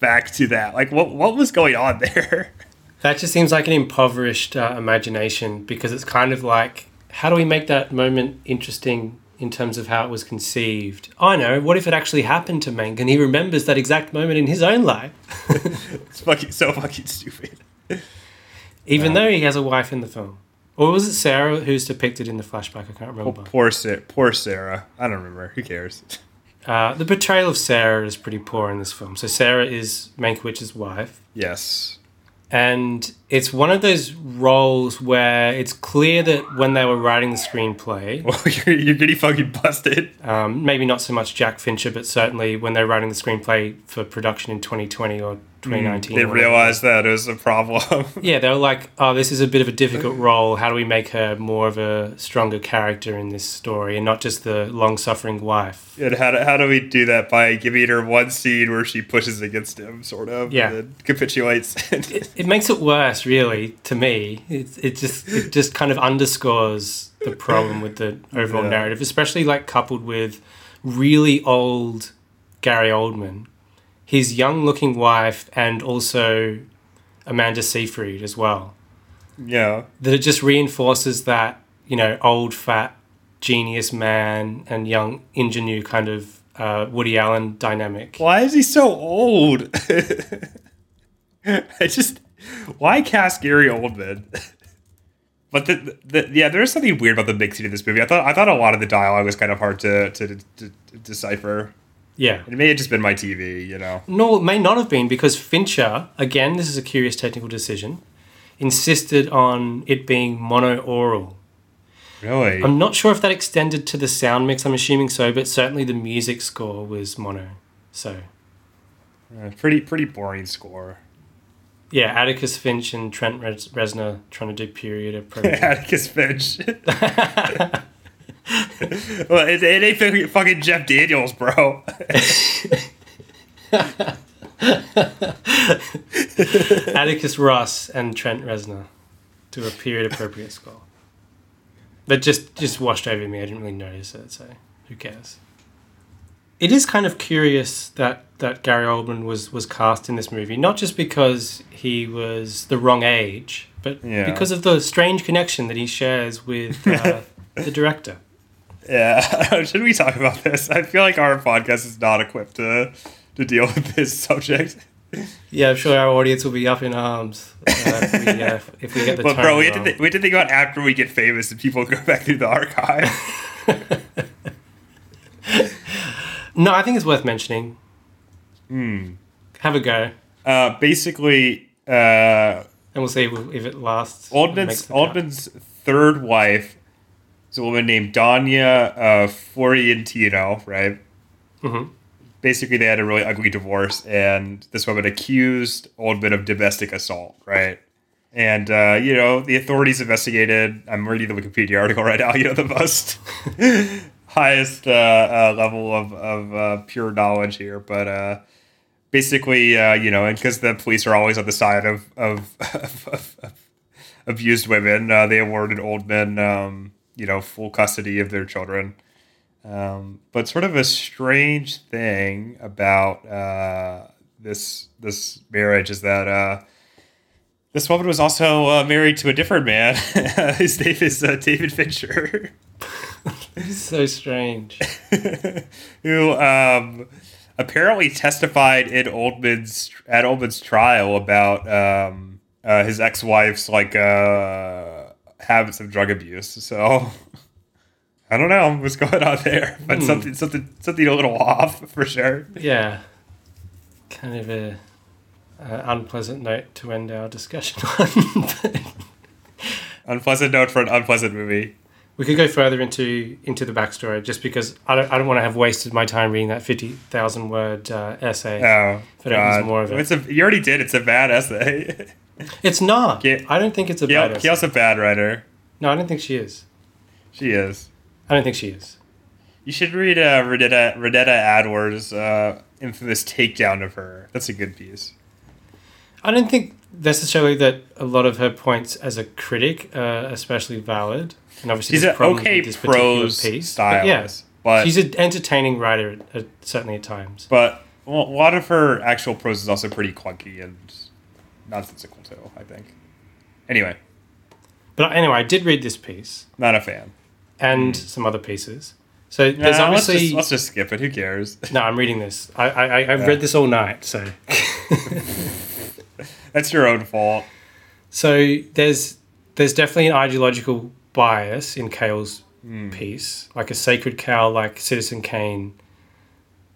back to that? Like, what, what was going on there? That just seems like an impoverished uh, imagination because it's kind of like, how do we make that moment interesting in terms of how it was conceived? Oh, I know. What if it actually happened to Mank and he remembers that exact moment in his own life? It's fucking so fucking stupid. Even though he has a wife in the film. Or was it Sarah who's depicted in the flashback? I can't Oh, remember. poor, Sa- poor Sarah. I don't remember. Who cares? Uh, the portrayal of Sarah is pretty poor in this film. So Sarah is Mankiewicz's wife. Yes. And it's one of those roles where it's clear that when they were writing the screenplay, Well, you're, you're getting fucking busted. um, maybe not so much Jack Fincher, but certainly when they're writing the screenplay for production in 2020 or 2019. They realized that it was a problem. Yeah, they were like, oh, this is a bit of a difficult role. How do we make her more of a stronger character in this story and not just the long suffering wife? and how do, how do we do that? By giving her one scene where she pushes against him, sort of. Yeah. Capitulates. It, it makes it worse, really, to me. It, it just it just kind of underscores the problem with the overall Yeah. narrative, especially like coupled with really old Gary Oldman, his young looking wife, and also Amanda Seyfried as well. yeah. That it just reinforces that, you know, old, fat, genius man and young ingenue kind of uh, Woody Allen dynamic. Why is he so old? I just why cast Gary Oldman? But the, the yeah, there's something weird about the mixing of this movie. I thought I thought a lot of the dialogue was kind of hard to to, to, to decipher. Yeah. It may have just been my TV, you know. No, it may not have been because Fincher, again, this is a curious technical decision, insisted on it being mono oral. Really? I'm not sure if that extended to the sound mix, I'm assuming so, but certainly the music score was mono. So, Uh, pretty pretty boring score. Yeah, Atticus Finch and Trent Res- Reznor trying to do period appropriate. Atticus Finch. well, it, it ain't fucking- fucking Jeff Daniels, bro. Atticus Ross and Trent Reznor do a period appropriate score. That just just washed over me. I didn't really notice it, so who cares? It is kind of curious that that Gary Oldman was was cast in this movie, not just because he was the wrong age, but Yeah. because of the strange connection that he shares with uh, the director. Yeah, should we talk about this? I feel like our podcast is not equipped to to deal with this subject. Yeah, I'm sure our audience will be up in arms uh, if, we, uh, if we get the But bro, we have, to th- we have to think about after we get famous and people go back through the archive. No, I think it's worth mentioning. Hmm. Have a go, Uh, basically, uh, and we'll see if, if it lasts. and makes Oldman's. Oldman's third wife is a woman named Donya uh, Fiorentino, right? Mhm. Basically, they had a really ugly divorce, and this woman accused Oldman of domestic assault, right? And uh, you know, the authorities investigated. I'm reading the Wikipedia article right now. You know, the most highest uh, uh, level of of uh, pure knowledge here, but. Basically, you know, and because the police are always on the side of of, of, of, abused women, they awarded Oldman, um, you know, full custody of their children. Um, but sort of a strange thing about uh, this this marriage is that uh, this woman was also uh, married to a different man. His name is David Fincher. It's so strange. who um, apparently testified in Oldman's at Oldman's trial about um, uh, his ex-wife's like uh, habits of drug abuse. So I don't know what's going on there, but Hmm. something something something a little off for sure. Yeah, kind of a, a unpleasant note to end our discussion on. Unpleasant note for an unpleasant movie. We could go further into into the backstory, just because I don't I don't want to have wasted my time reading that fifty thousand word uh, essay. Oh, If I don't use more of it. It's a, you already did. It's a bad essay. It's not. Ga- I don't think it's a Kael, bad essay. Kael's a bad writer. No, I don't think she is. She is. I don't think she is. You should read uh, Renata, Renata Adler's uh, infamous takedown of her. That's a good piece. I don't think necessarily that a lot of her points as a critic are especially valid. And obviously, She's there's an problems okay with this particular prose piece. stylist, But yeah, but she's an entertaining writer, at, at, certainly at times. but well, a lot of her actual prose is also pretty clunky and nonsensical too. I think. Anyway, But anyway, I did read this piece not a fan. and hmm. some other pieces. So there's Nah, let's, obviously just, let's just skip it. Who cares? no. I'm reading this. I I, I I've read this all night. So That's your own fault. so there's there's definitely an ideological bias in Kael's Hmm. piece. Like a sacred cow, like Citizen Kane,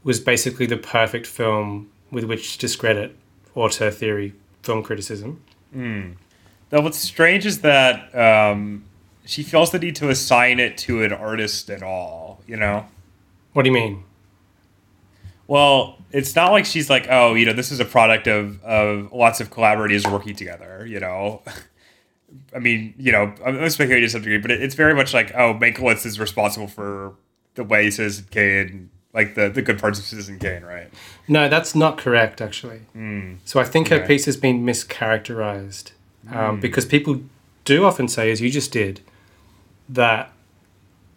was basically the perfect film with which to discredit auteur theory film criticism. Now, what's strange is that um, she feels the need to assign it to an artist at all. You know. What do you mean? Well, it's not like she's like, oh, you know, this is a product of of lots of collaborators working together. You know, I mean, you know, I'm I'm speculating to some degree, but it, it's very much like, oh, Mankiewicz is responsible for the way Citizen Kane, like the the good parts of Citizen Kane, right? No, that's not correct, actually. So I think her piece has been mischaracterized um, because people do often say, as you just did, that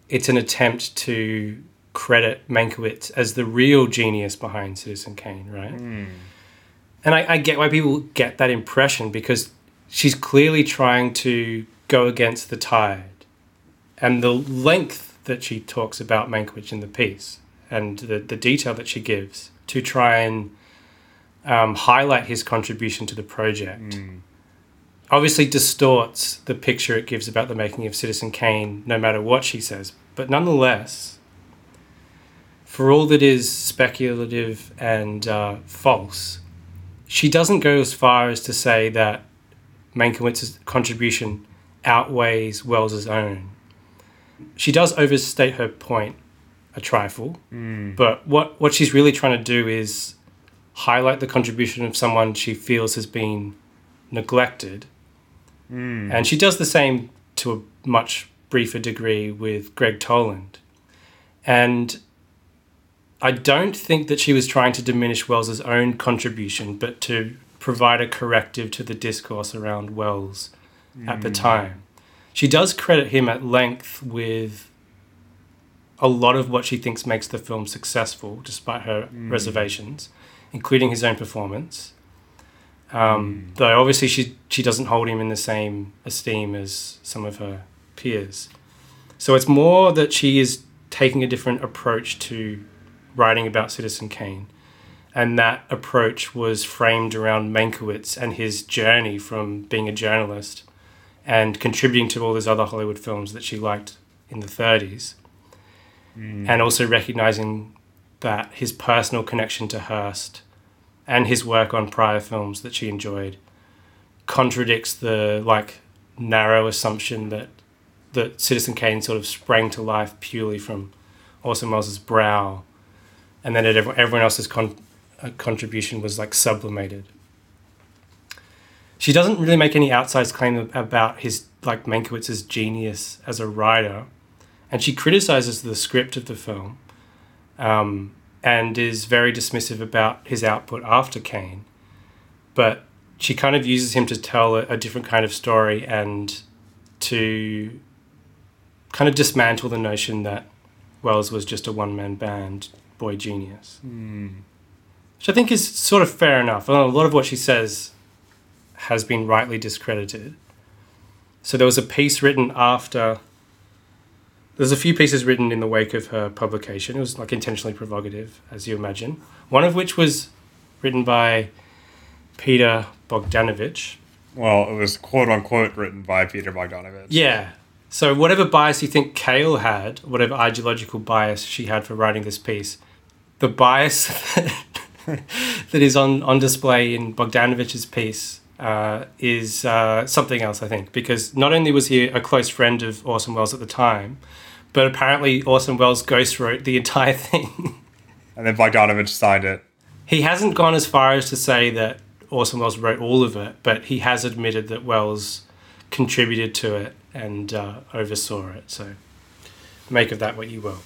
it's an attempt to credit Mankiewicz as the real genius behind Citizen Kane, right? Hmm. And I, I get why people get that impression because she's clearly trying to go against the tide and the length that she talks about Mankiewicz in the piece and the, the detail that she gives to try and um, highlight his contribution to the project obviously distorts the picture it gives about the making of Citizen Kane, no matter what she says. But nonetheless, for all that is speculative and uh, false, she doesn't go as far as to say that Mankiewicz's contribution outweighs Welles's own. She does overstate her point a trifle, hmm. but what, what she's really trying to do is highlight the contribution of someone she feels has been neglected. Hmm. And she does the same to a much briefer degree with Gregg Toland. And I don't think that she was trying to diminish Welles's own contribution, but to provide a corrective to the discourse around Welles at the mm. time. She does credit him at length with a lot of what she thinks makes the film successful, despite her mm. reservations, including his own performance. Um, mm. Though obviously she she doesn't hold him in the same esteem as some of her peers. So it's more that she is taking a different approach to writing about Citizen Kane, and that approach was framed around Mankiewicz and his journey from being a journalist and contributing to all those other Hollywood films that she liked in the 30s, mm. and also recognizing that his personal connection to Hearst and his work on prior films that she enjoyed contradicts the like narrow assumption that that Citizen Kane sort of sprang to life purely from Orson Welles' brow, and then everyone, else's con- contribution was like sublimated. She doesn't really make any outsized claim about his like Mankiewicz's genius as a writer, and she criticizes the script of the film, um, and is very dismissive about his output after Kane, but she kind of uses him to tell a, a different kind of story and to kind of dismantle the notion that Welles was just a one man band boy genius. Which I think is sort of fair enough. A lot of what she says has been rightly discredited. So there was a piece written after. There's a few pieces written in the wake of her publication. It was like intentionally provocative, as you imagine. One of which was written by Peter Bogdanovich. Well, it was quote unquote written by Peter Bogdanovich. Yeah. So whatever bias you think Kael had, whatever ideological bias she had for writing this piece, the bias that is on, on display in Bogdanovich's piece uh, is uh, something else, I think, because not only was he a close friend of Orson Welles at the time, but apparently Orson Welles ghost wrote the entire thing. And then Bogdanovich signed it. he hasn't gone as far as to say that Orson Welles wrote all of it, but he has admitted that Welles contributed to it and uh, oversaw it. So make of that what you will.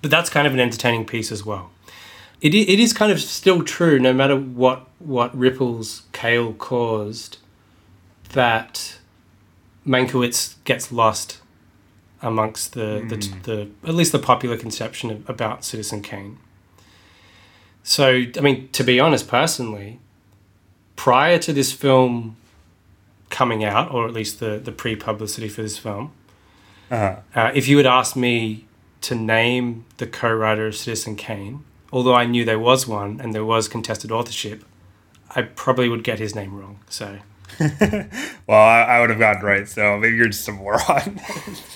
But that's kind of an entertaining piece as well. It, it is kind of still true, no matter what, what ripples Kael caused, that Mankiewicz gets lost amongst the, the, the at least the popular conception of, about Citizen Kane. So, I mean, to be honest, personally, prior to this film coming out, or at least the, the pre publicity for this film, Uh-huh. uh, if you had asked me to name the co writer of Citizen Kane, although I knew there was one and there was contested authorship, I probably would get his name wrong. So, Well, I, I would have gotten right, so maybe you're just a moron.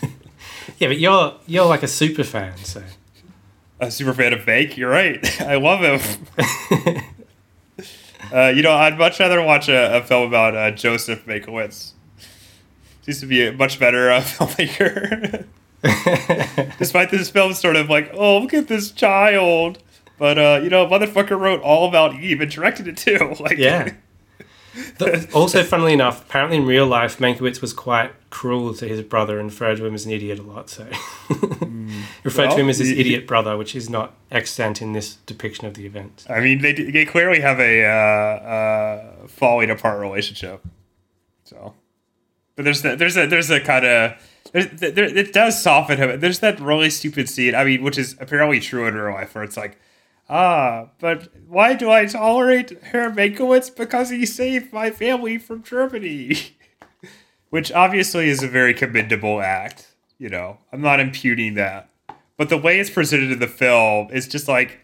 yeah, but you're you're like a super fan, so a super fan of fake. You're right. I love him. uh, you know, I'd much rather watch a, a film about uh, Joseph Mankiewicz. Seems to be a much better uh, filmmaker. Despite this film sort of like, oh, look at this child. But, uh, you know, motherfucker wrote all about Eve and directed it too. Like, yeah. The- also, funnily enough, apparently in real life, Mankiewicz was quite cruel to his brother and referred to him as an idiot a lot. So, referred to him as his he- idiot brother, which is not extant in this depiction of the event. I mean, they, they clearly have a uh, uh, falling apart relationship. So, but there's the, there's a there's a kind of there, it does soften him. There's that really stupid scene. I mean, which is apparently true in real life, where it's like, ah, but why do I tolerate Herr Mankiewicz because he saved my family from Germany? which obviously is a very commendable act. You know, I'm not imputing that, but the way it's presented in the film is just like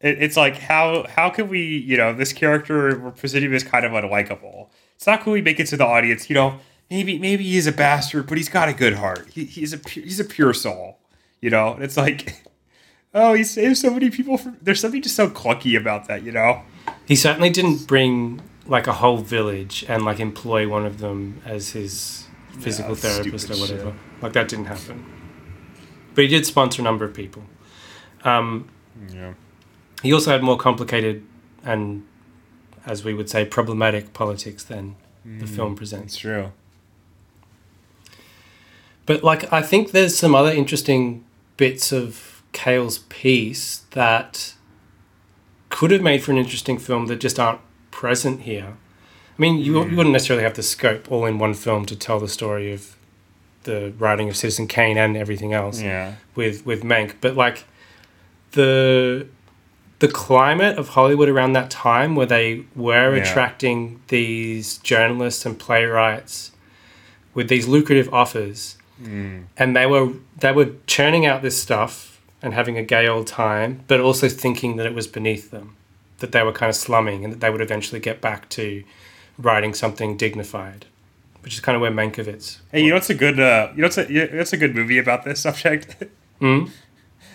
it, it's like how how can we you know this character we're presenting as kind of unlikable. It's not cool we make it to the audience. You know, maybe maybe he's a bastard, but he's got a good heart. He, he's a he's a pure soul. You know, and it's like. Oh, he saved so many people from. There's something just so clunky about that, you know. He certainly didn't bring like a whole village and like employ one of them as his physical Yeah, therapist or whatever. shit. Like that didn't happen. But he did sponsor a number of people. Um, Yeah. he also had more complicated and, as we would say, problematic politics than the film presents. It's true. But like, I think there's some other interesting bits of Kael's piece that could have made for an interesting film that just aren't present here. I mean, you, you wouldn't necessarily have the scope all in one film to tell the story of the writing of Citizen Kane and everything else Yeah. with with Mank, but like the the climate of Hollywood around that time, where they were Yeah. attracting these journalists and playwrights with these lucrative offers, Mm. and they were they were churning out this stuff and having a gay old time, but also thinking that it was beneath them, that they were kind of slumming, and that they would eventually get back to writing something dignified, which is kind of where Mankiewicz. Hey, you know what's a good uh, you know what's a, you know what's a good movie about this subject? Mm?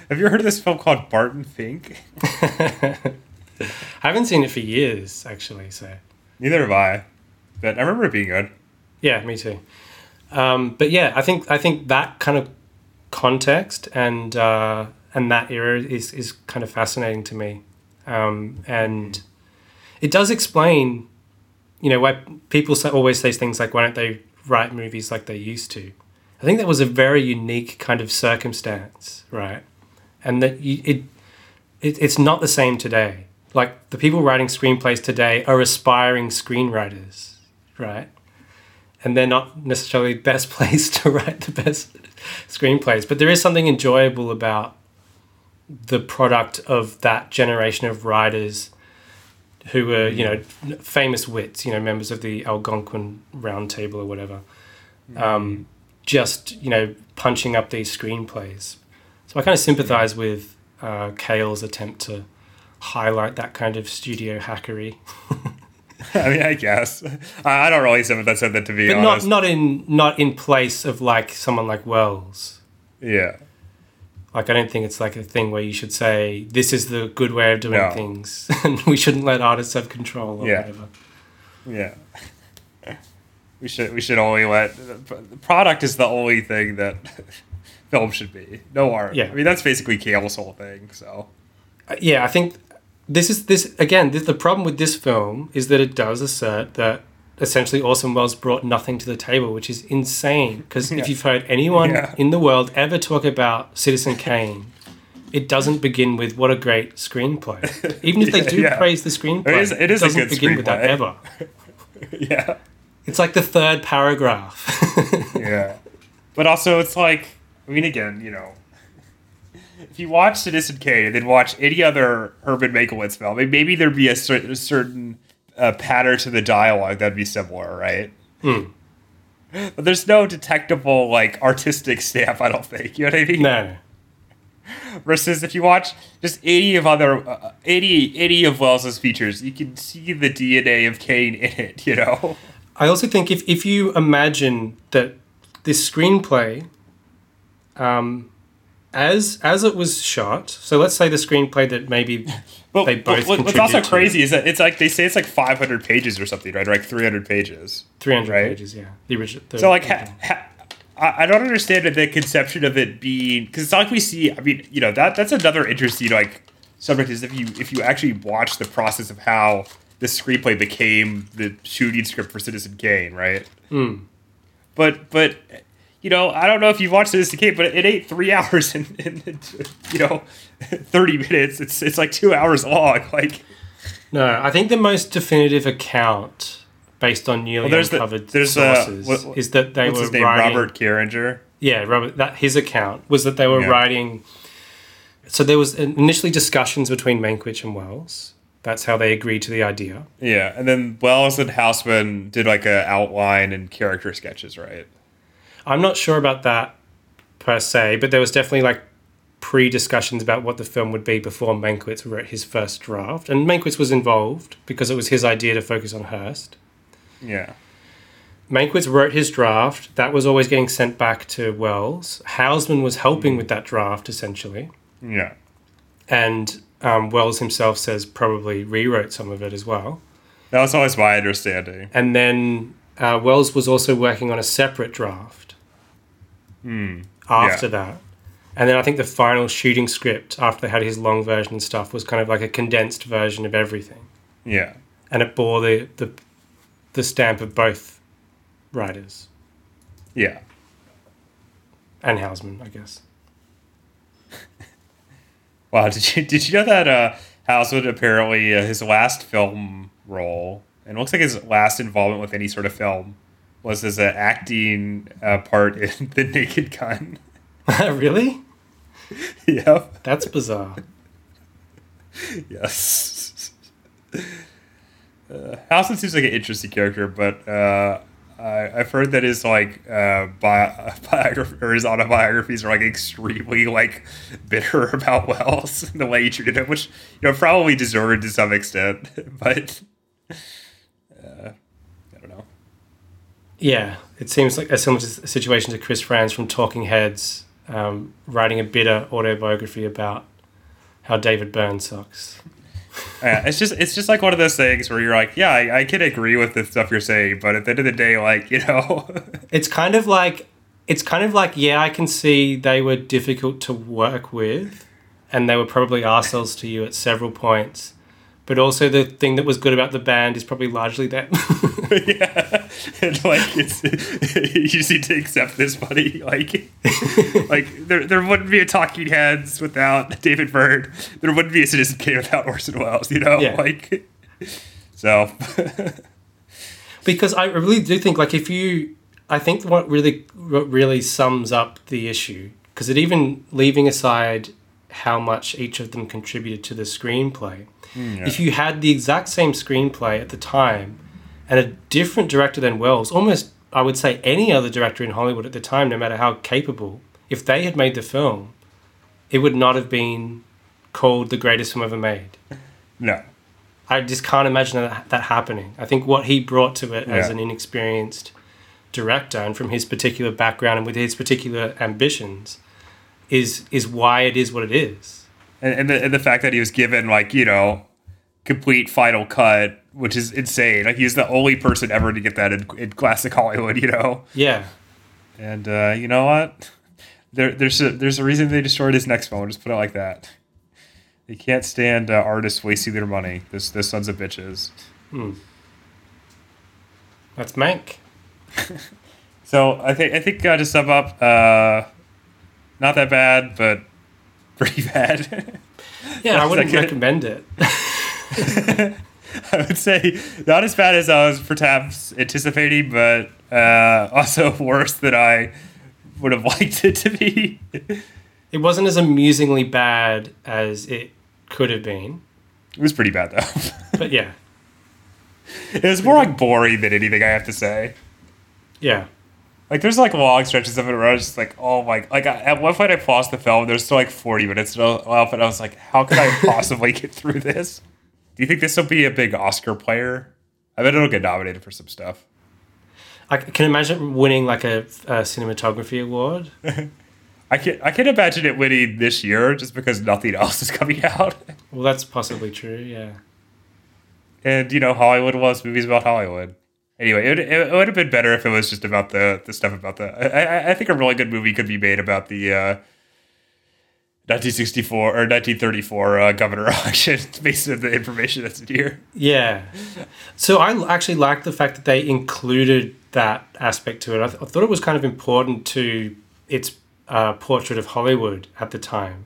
Have you heard of this film called Barton Fink? I haven't seen it for years, actually. So Neither have I, but I remember it being good. yeah, me too. Um, but yeah, I think I think that kind of context and uh, and that era is is kind of fascinating to me, um, and it does explain, you know, why people always say things like, "Why don't they write movies like they used to?" I think that was a very unique kind of circumstance, right? And that you, it, it it's not the same today. Like the people writing screenplays today are aspiring screenwriters, right? And they're not necessarily best placed to write the best screenplays, but there is something enjoyable about the product of that generation of writers who were, you know, famous wits, you know, members of the Algonquin Round Table or whatever, um, just, you know, punching up these screenplays. So I kind of sympathize with uh, Kael's attempt to highlight that kind of studio hackery, I mean, I guess I, I don't really sympathize with that to be but not honest. not in not in place of like someone like Welles. yeah, Like I don't think it's like a thing where you should say this is the good way of doing No. things, and we shouldn't let artists have control or Yeah. whatever. yeah. We should we should only let the product is the only thing that film should be. No art. Yeah. I mean that's basically Kael's whole thing. So Uh, yeah, I think this is this again. This, the problem with this film is that it does assert that essentially Orson Welles brought nothing to the table, which is insane. Because Yeah. if you've heard anyone Yeah. in the world ever talk about Citizen Kane, it doesn't begin with "what a great screenplay." Even if they do yeah. praise the screenplay, It is- it is a doesn't begin with that screenplay. ever. yeah. It's like the third paragraph. yeah. But also, it's like, I mean, again, you know, if you watch Citizen Kane and then watch any other Herman Mankiewicz film, maybe there'd be a certain, a certain uh, pattern to the dialogue that'd be similar, right? Hmm. But there's no detectable, like, artistic stamp, I don't think. You know what I mean? no. Versus if you watch just any of other, uh, any, any of Welles's features, you can see the DNA of Kane in it, you know? I also think if, if you imagine that this screenplay, um, as as it was shot, so let's say the screenplay that maybe But, They both what- what's also to crazy is that it's like they say it's like 500 pages or something, right? Or like 300 pages. three hundred Right. pages, yeah, the original. The, So like, ha, ha, I I don't understand the conception of it being because it's not like we see. I mean, you know that that's another interesting like subject is if you if you actually watch the process of how the screenplay became the shooting script for Citizen Kane, right? Mm. But but you know I don't know if you've watched Citizen Kane, but it ain't three hours and, and you know thirty minutes. It's it's like two hours long. Like no, I think the most definitive account based on newly Well, the- uncovered there's, uh, sources what- what- is that they were name? writing. Robert Carringer. Yeah, Robert. That his account was that they were Yeah. writing. So there was initially discussions between Mankiewicz and Welles. That's how they agreed to the idea. Yeah, and then Welles and Houseman did like a outline and character sketches, right? I'm not sure about that per se, but there was definitely like pre discussions about what the film would be before Mankiewicz wrote his first draft. And Mankiewicz was involved because it was his idea to focus on Hearst. Yeah. Mankiewicz wrote his draft. That was always getting sent back to Welles. Houseman was helping with that draft, essentially. Yeah. And um, Welles himself says probably rewrote some of it as well. That was always my understanding. And then uh, Welles was also working on a separate draft after yeah. that. And then I think the final shooting script, after they had his long version and stuff, was kind of like a condensed version of everything. Yeah. And it bore the, the, the stamp of both writers Yeah. and Houseman, I guess. Wow, did you did you know that uh, Housewood apparently uh, his last film role and it looks like his last involvement with any sort of film was as an acting uh, part in The Naked Gun. really? yep. That's bizarre. Yes. Uh, Houseman seems like an interesting character, but uh, I, I've heard that his like uh, bi- biography or his autobiographies are like extremely like bitter about Welles and the way he treated him, which you know probably deserved to some extent, but uh, I don't know. Yeah, it seems like a similar situation to Chris Frantz from Talking Heads, um, writing a bitter autobiography about how David Byrne sucks. Yeah, it's just it's just like one of those things where you're like, yeah, I, I can agree with the stuff you're saying, but at the end of the day, like you know, It's kind of like it's kind of like yeah, I can see they were difficult to work with, and they were probably assholes to you at several points. But also the thing that was good about the band is probably largely that. yeah, and like it's you just need to accept this, buddy. Like, like there there wouldn't be a Talking Heads without David Byrne. There wouldn't be a Citizen Kane without Orson Welles. You know, Yeah. like so. because I really do think like if you I think what really what really sums up the issue because it even leaving aside how much each of them contributed to the screenplay if you had the exact same screenplay at the time and a different director than Welles almost I would say any other director in Hollywood at the time no matter how capable if they had made the film it would not have been called the greatest film ever made no, I just can't imagine that, that happening. I think what he brought to it as an inexperienced director and from his particular background and with his particular ambitions is is why it is what it is. And and the, and the fact that he was given like you know complete final cut, which is insane. Like he's the only person ever to get that in, in classic Hollywood. You know. Yeah. And uh, you know what? There, there's a, there's a reason they destroyed his next film. Just put it like that. They can't stand uh, artists wasting their money. This, this sons of bitches. Hmm. That's Mank. So I think I think uh, to sum up, uh, not that bad, but pretty bad. Yeah, I wouldn't recommend it. I would say not as bad as I was perhaps anticipating, but uh, also worse than I would have liked it to be. It wasn't as amusingly bad as it could have been. It was pretty bad though. But yeah. it was more like boring than anything I have to say. Yeah. Like there's like long stretches of it where I was just like, oh my! Like I, at one point I paused the film. There's still like 40 minutes left, and I was like, how could I possibly get through this? Do you think this will be a big Oscar player? I bet it'll get nominated for some stuff. I can imagine winning like a, a cinematography award. I can I can imagine it winning this year just because nothing else is coming out, Well, that's possibly true. Yeah. and you know Hollywood loves movies about Hollywood. Anyway, it, it, would have been better if it was just about the the stuff about the. I, I, think a really good movie could be made about the. Uh, 1964 or 1934 uh, governor election based on the information that's in here. Yeah. So I actually like the fact that they included that aspect to it. I, th- I thought it was kind of important to its uh, portrait of Hollywood at the time.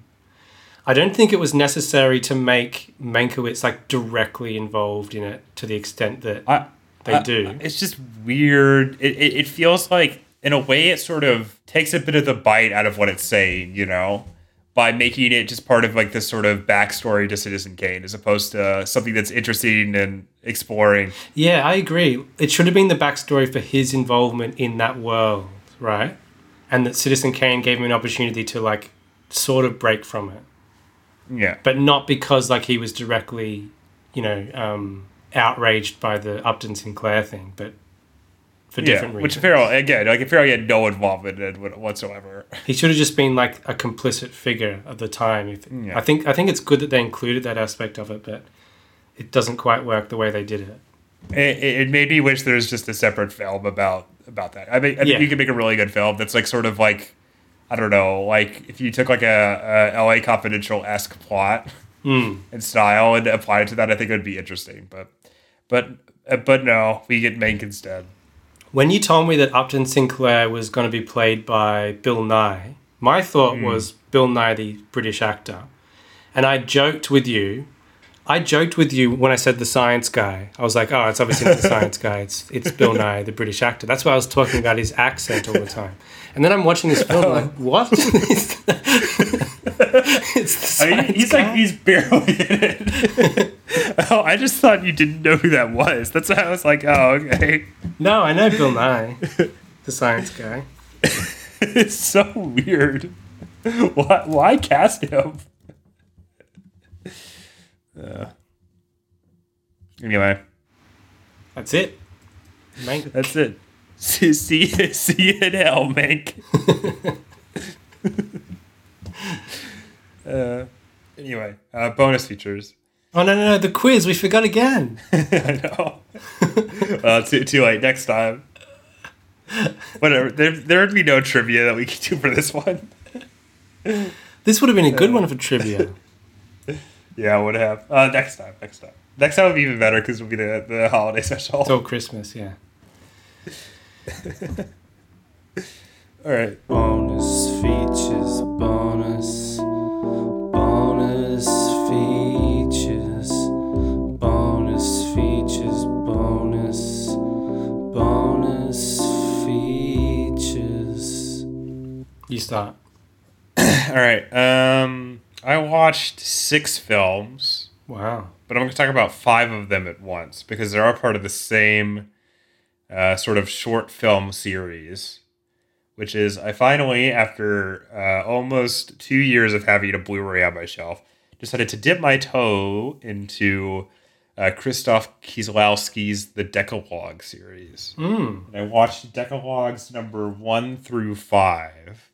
I don't think it was necessary to make Mankiewicz like directly involved in it to the extent that I, they I- do. It's just weird. It, it, it feels like, in a way, it sort of takes a bit of the bite out of what it's saying, you know, by making it just part of like this sort of backstory to Citizen Kane as opposed to something that's interesting and exploring. Yeah, I agree. It should have been the backstory for his involvement in that world, right? And that Citizen Kane gave him an opportunity to like sort of break from it, Yeah. but not because like he was directly, you know, um, outraged by the Upton Sinclair thing, but for different reasons. Which. Farrell again, like Farrell had no involvement in it whatsoever. He should have just been like a complicit figure at the time. If- Yeah. I think I think it's good that they included that aspect of it, but it doesn't quite work the way they did it. It, it made me wish there was just a separate film about about that. I think I think Yeah. you could make a really good film that's like sort of like I don't know, like if you took like a, a L.A. Confidential esque plot Mm. and style and applied it to that, I think it would be interesting. But but uh, but no, we get Mank instead. When you told me that Upton Sinclair was going to be played by Bill Nye, my thought was Bill Nighy, the British actor. And I joked with you. I joked with you when I said the science guy. I was like, oh, it's obviously not the science guy. It's, it's Bill Nighy, the British actor. That's why I was talking about his accent all the time. And then I'm watching this film, like, what? it's the I mean, he's guy? like he's barely in it. oh, I just thought you didn't know who that was. That's why I was like, oh, okay. no, I know Bill Nye, the science guy. it's so weird. Why why cast him? Uh, anyway, That's it. Mank. that's it. See see, see you in hell, Mank. uh, anyway, uh, bonus features. Oh, no, no, no, the quiz. We forgot again. I know. well, too, too late. Next time. Whatever. There, there would be no trivia that we could do for this one. This would have been a good one for trivia. Yeah, I would have. Uh, next time. Next time. Next time would be even better because it'll be the, the holiday special. It's all Christmas, yeah. All right. Bonus All right. Um, I watched six films, Wow. but I'm going to talk about five of them at once because they're all part of the same uh, sort of short film series. Which is, I finally, after uh, almost two years of having a Blu-ray on my shelf, decided to dip my toe into uh, Krzysztof Kieslowski's The Decalogue series. Mm. And I watched Decalogues number one through five.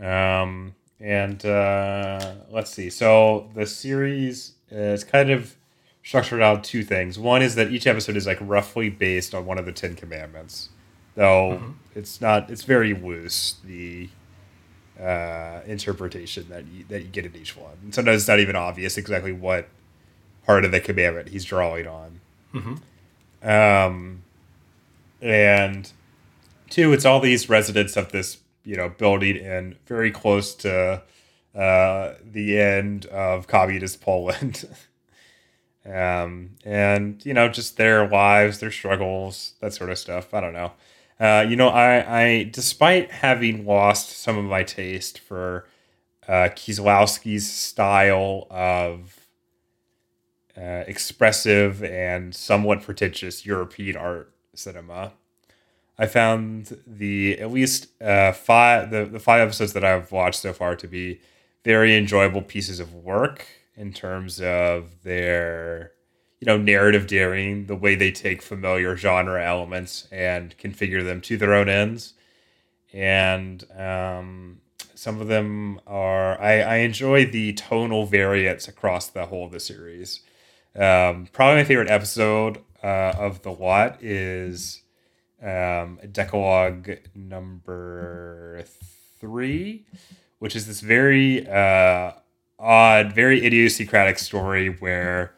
Um, and uh, let's see. So the series is kind of structured out two things. One is that each episode is like roughly based on one of the Ten Commandments, though it's not. It's very loose. The uh, interpretation that you, that you get in each one. And sometimes it's not even obvious exactly what part of the commandment he's drawing on. Um, and two, it's all these residents of this, you know, building in very close to uh, the end of communist Poland. um, and you know, just their lives, their struggles, that sort of stuff. I don't know. Uh, you know, I, I, despite having lost some of my taste for uh, Kieslowski's style of uh, expressive and somewhat pretentious European art cinema. I found the at least uh, five the, the five episodes that I've watched so far to be very enjoyable pieces of work in terms of their you know narrative daring, the way they take familiar genre elements and configure them to their own ends, and um, some of them are I, I enjoy the tonal variance across the whole of the series. Um, probably my favorite episode uh, of the lot is um, Decalogue number three, which is this very uh, odd, very idiosyncratic story where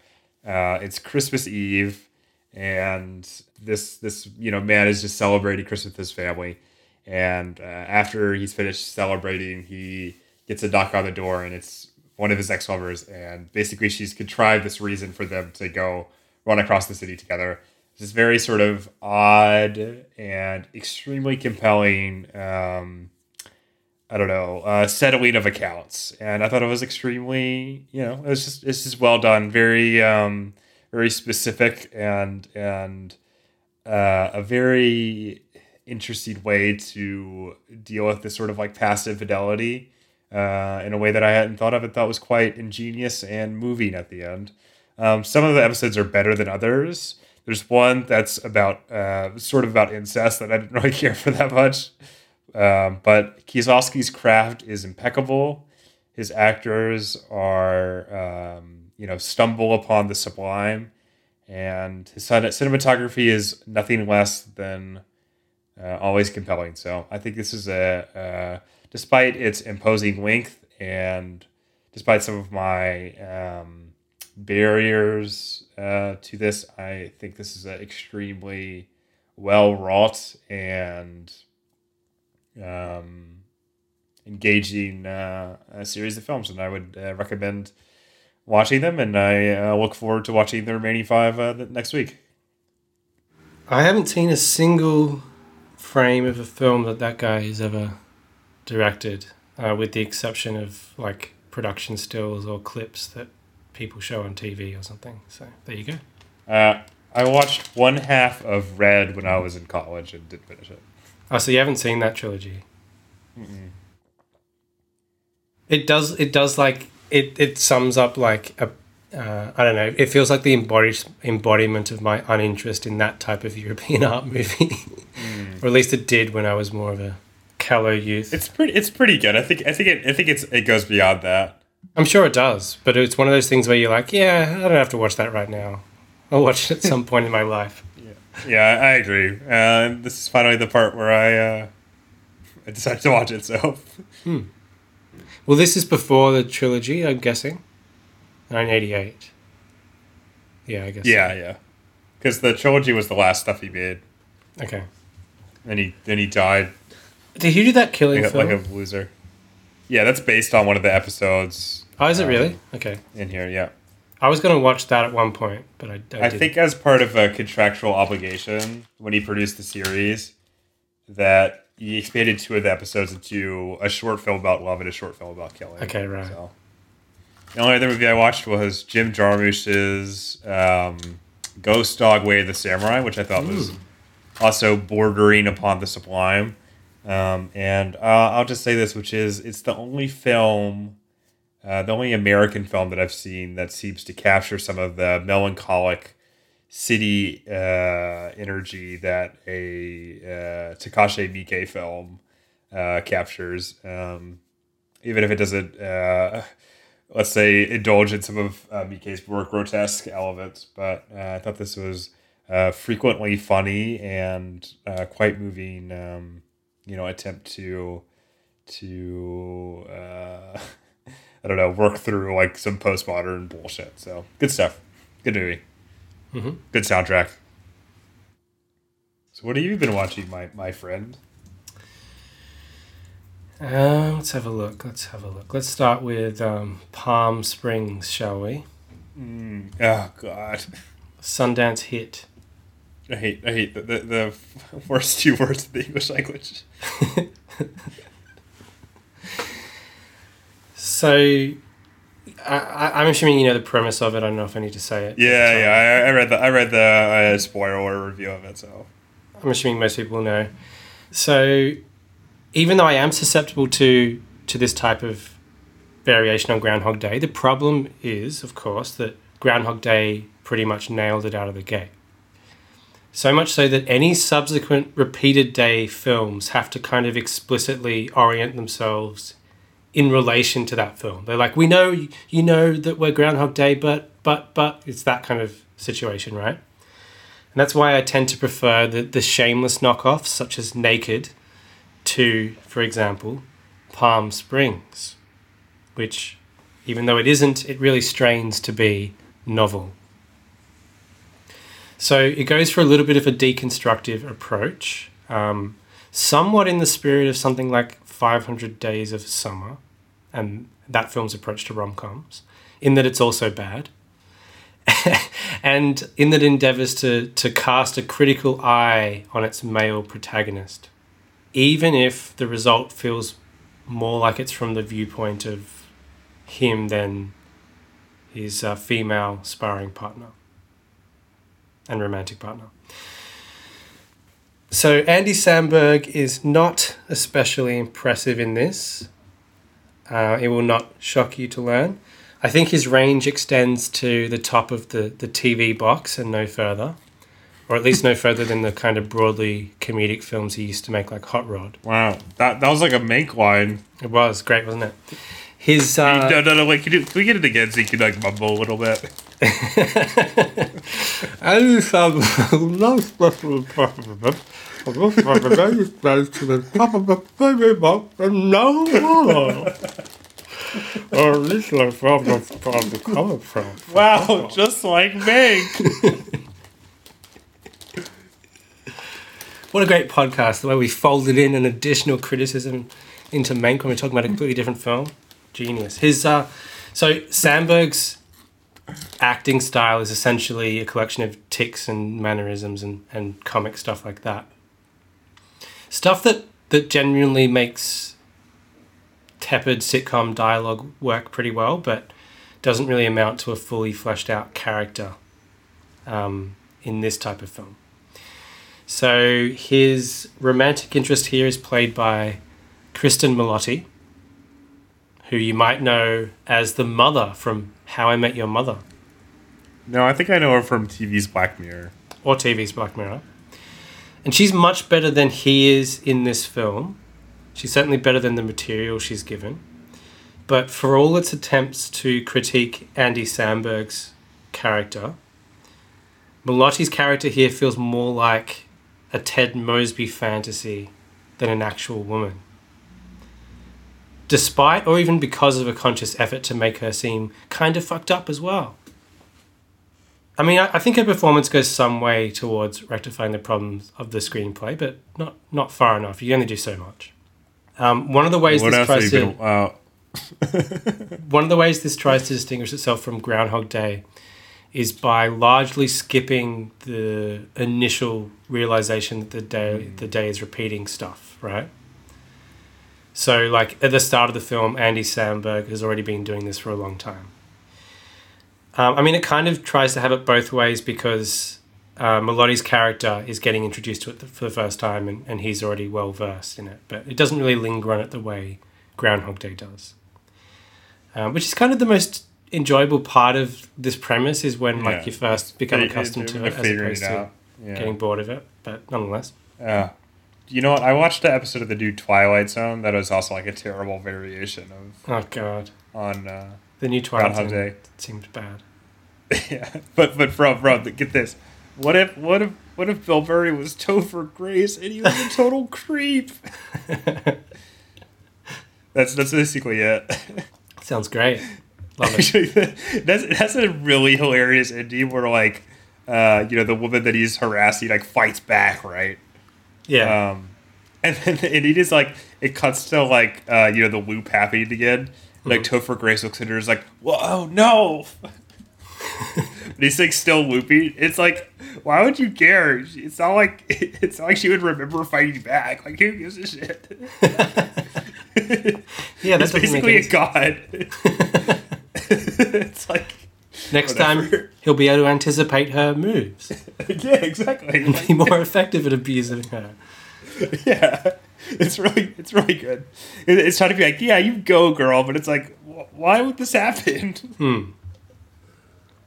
uh, it's Christmas Eve and this this you know man is just celebrating Christmas with his family, and uh, after he's finished celebrating, he gets a knock on the door and it's one of his ex lovers, and basically she's contrived this reason for them to go run across the city together. This very sort of odd and extremely compelling. Um, I don't know, uh, settling of accounts, and I thought it was extremely, you know, it was just it's just well done, very um, very specific and and uh, a very interesting way to deal with this sort of like passive fidelity uh, in a way that I hadn't thought of and thought was quite ingenious and moving at the end. Um, some of the episodes are better than others. There's one that's about uh, sort of about incest that I didn't really care for that much. Um, but Kieslowski's craft is impeccable. His actors are, um, you know, stumble upon the sublime, and his cinematography is nothing less than uh, always compelling. So I think this is a, uh, despite its imposing length and despite some of my um, barriers uh, to this, I think this is an extremely well wrought and um, engaging uh, series of films, and I would uh, recommend watching them. And I uh, look forward to watching the remaining five uh, next week. I haven't seen a single frame of a film that that guy has ever directed, uh, with the exception of like production stills or clips that people show on TV or something. So there you go. Uh, I watched one half of Red when I was in college and didn't finish it. Oh, so you haven't seen that trilogy? Mm-mm. It does. It does like it. It sums up like a. Uh, I don't know. It feels like the embodied embodiment of my uninterest in that type of European art movie, mm. or at least it did when I was more of a callow youth. It's pretty. It's pretty good. I think. I think. It, I think it's. It goes beyond that. I'm sure it does, but it's one of those things where you're like, yeah, I don't have to watch that right now. I'll watch it at some point in my life. Yeah, yeah I agree. Uh, this is finally the part where I uh, I decided to watch it. So, hmm. well, this is before the trilogy, I'm guessing. 1988. Yeah, I guess. Yeah, so. yeah. Because the trilogy was the last stuff he made. Okay. Then he then he died. Did he do that killing like, film? like a loser? Yeah, that's based on one of the episodes. Oh, is it um, really? Okay. In here, yeah. I was going to watch that at one point, but I. I, I think as part of a contractual obligation when he produced the series, that he expanded two of the episodes into a short film about love and a short film about killing. Okay, right. So, the only other movie I watched was Jim Jarmusch's um, Ghost Dog Way of the Samurai, which I thought Ooh. was also bordering upon the sublime. Um, and uh, I'll just say this, which is it's the only film uh, the only American film that I've seen that seems to capture some of the melancholic city uh, energy that a uh, Takashi Miike film uh, captures. Um, even if it doesn't, uh, let's say, indulge in some of uh, more grotesque elements, but I thought this was frequently funny and quite moving. Um, you know, attempt to to uh, I don't know, work through like some postmodern bullshit. So good stuff. Good movie. Mm-hmm. Good soundtrack. So what have you been watching, my my friend? Uh, let's have a look. Let's have a look. Let's start with um, Palm Springs, shall we? Mm. Oh God. Sundance hit. I hate I hate the, the, the worst two words in the English language. So, I, am assuming you know the premise of it. I don't know if I need to say it. Yeah, yeah. I, I, read the I read the uh, spoiler review of it, so I'm assuming most people know. So, even though I am susceptible to to this type of variation on Groundhog Day, the problem is, of course, that Groundhog Day pretty much nailed it out of the gate. So much so that any subsequent repeated day films have to kind of explicitly orient themselves in relation to that film. They're like, we know you know that we're Groundhog Day, but but but it's that kind of situation, right? And that's why I tend to prefer the the shameless knockoffs such as Naked to, for example, Palm Springs, which even though it isn't, it really strains to be novel. So it goes for a little bit of a deconstructive approach, um, somewhat in the spirit of something like 500 Days of Summer and that film's approach to rom coms, in that it's also bad. and in that it endeavors to, to cast a critical eye on its male protagonist, even if the result feels more like it's from the viewpoint of him than his uh, female sparring partner and romantic partner. So Andy Samberg is not especially impressive in this. Uh, it will not shock you to learn. I think his range extends to the top of the, the TV box and no further, or at least no further than the kind of broadly comedic films he used to make, like Hot Rod. Wow, that that was like a make line. It was great, wasn't it? His uh, no, no, no. Wait, can, you, can we get it again so you can like mumble a little bit? Just have no special preference. I just want to the top of the TV box and no more. or at least like from the from the coming from. Wow, just like Meg. What a great podcast! The way we folded in an additional criticism into Mank when we're talking about a completely different film. Genius. His uh, so Samberg's acting style is essentially a collection of ticks and mannerisms and, and comic stuff like that. Stuff that that genuinely makes tepid sitcom dialogue work pretty well, but doesn't really amount to a fully fleshed out character um, in this type of film. So his romantic interest here is played by Cristin Milioti, who you might know as the mother from How I Met Your Mother No, I think I know her from TV's Black Mirror. or TV's Black Mirror. And she's much better than he is in this film. She's certainly better than the material she's given. But for all its attempts to critique Andy Samberg's character, Milioti's character here feels more like a Ted Mosby fantasy than an actual woman. Despite or even because of a conscious effort to make her seem kind of fucked up as well. I mean, I, I think her performance goes some way towards rectifying the problems of the screenplay, but not not far enough. You only do so much. Um, one of the ways What this tries to been? Uh, one of the ways this tries to distinguish itself from Groundhog Day is by largely skipping the initial realization that the day the day is repeating stuff, right? So, like at the start of the film, Andy Samberg has already been doing this for a long time. Um, I mean, it kind of tries to have it both ways because uh, character is getting introduced to it for the first time, and, and he's already well versed in it. But it doesn't really linger on it the way Groundhog Day does um, which is kind of the most enjoyable part of this premise is when like Yeah. you first become accustomed to it as opposed it to. Yeah. getting bored of it but nonetheless Yeah. You know what? I watched the episode of the new Twilight Zone that was also like a terrible variation of oh god on. Uh, the new Twilight Groundhog Zone Day. seemed bad yeah, but but bro, bro, get this. What if what if what if Bill Murray was Topher Grace and he was a total creep? That's that's basically it. sounds great love it that's that's a really hilarious ending where like, uh, you know, the woman that he's harassing like fights back, right? Yeah Um, and then and it is like it cuts to like uh, you know the loop happening again. Like Topher Grace looks at her is like, "Whoa, no!" but he's like still looping. It's like, why would you care? It's not like it's not like she would remember fighting back. Like who gives a shit? yeah that It's doesn't make basically a god. it's like next time he'll be able to anticipate her moves yeah, exactly. and be more effective at abusing her yeah, it's really it's really good. It's trying to be like, yeah, you go, girl, but it's like, wh- why would this happen? hmm.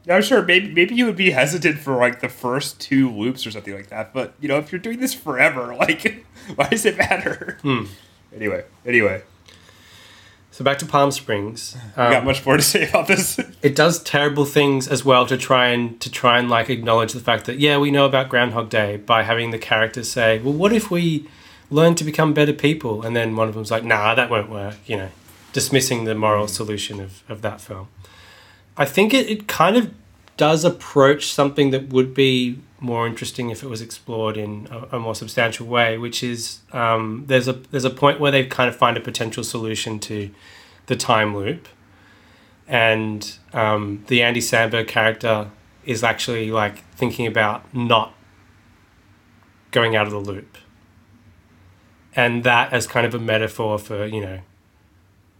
I'm sure maybe maybe you would be hesitant for like the first two loops or something like that, but you know, if you're doing this forever, like, why does it matter? Hmm. Anyway, anyway, so back to Palm Springs. I got um, much more to say about this. it does terrible things as well to try and to try and like acknowledge the fact that yeah we know about groundhog day by having the characters say well what if we learn to become better people? And then one of them's like nah that won't work you know dismissing the moral solution of, of that film. I think it, it kind of does approach something that would be more interesting if it was explored in a, a more substantial way which is um, there's a there's a point where they kind of find a potential solution to the time loop and um, the Andy Samberg character is actually like thinking about not going out of the loop, and that as kind of a metaphor for you know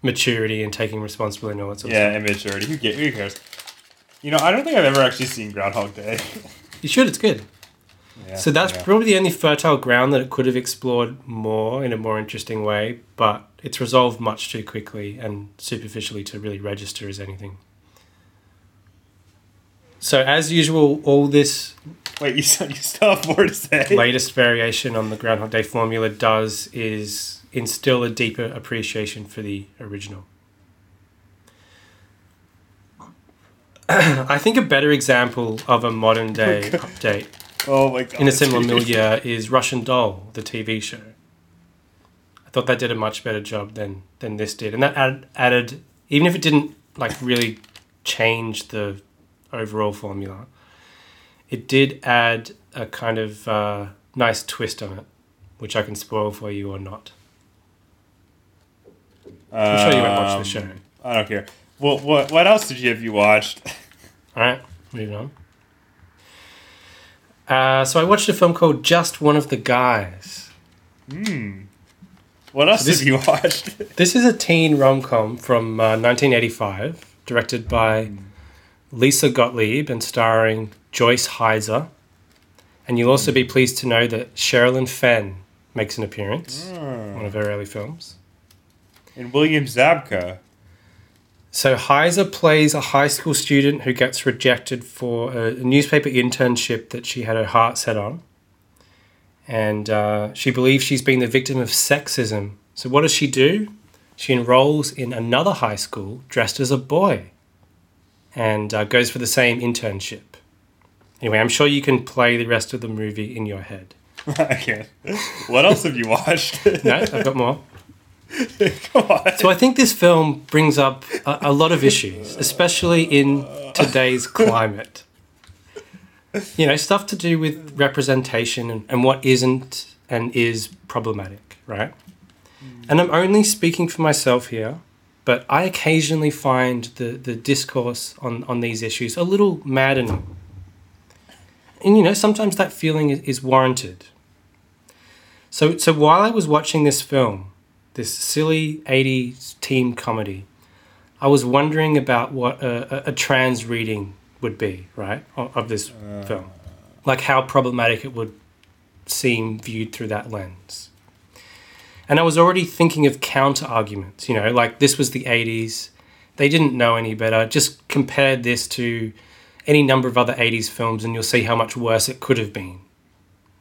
maturity and taking responsibility and all that sort of yeah, immaturity. Who, get, who cares? You know, I don't think I've ever actually seen Groundhog Day. You should. It's good. Yeah, So that's yeah. probably the only fertile ground that it could have explored more in a more interesting way, but It's resolved much too quickly and superficially to really register as anything. So, as usual, all this Wait, you still, you still have more to say? latest variation on the Groundhog Day formula does is instill a deeper appreciation for the original. I think a better example of a modern day update oh my god. in a similar milieu is Russian Doll, the TV show. I thought that did a much better job than than this did, and that add, added, even if it didn't like really change the overall formula, it did add a kind of uh, nice twist on it, which I can spoil for you or not. I'm sure you won't watch the show. Um, I don't care. Well, what what else did you have you watched? All right, moving on. Uh, so I watched a film called Just One of the Guys. Hmm. What else this- have you watched? This is a teen rom com from uh, 1985, directed by Lisa Gottlieb and starring Joyce Hyser. And you'll also be pleased to know that Sherilyn Fenn makes an appearance, one of her early films. and William Zabka. So Hyser plays a high school student who gets rejected for a, newspaper internship that she had her heart set on. And uh, she believes she's been the victim of sexism. So what does she do? She enrolls in another high school dressed as a boy and uh, goes for the same internship. Anyway, I'm sure you can play the rest of the movie in your head. I can't. What else have you watched? No, I've got more. Come on. So I think this film brings up a, a lot of issues, especially in today's climate. You know, stuff to do with representation and, and what isn't and is problematic, right? And I'm only speaking for myself here, but I occasionally find the, the discourse on, on these issues a little maddening. And you know, sometimes that feeling is, is warranted. So, so while I was watching this film, this silly 80s teen comedy, I was wondering about what a, a, a trans reading would be, right, of, of this film. Like how problematic it would seem viewed through that lens. And I was already thinking of counter arguments, you know, like this was the 80s, they didn't know any better. Just compare this to any number of other 80s films and you'll see how much worse it could have been,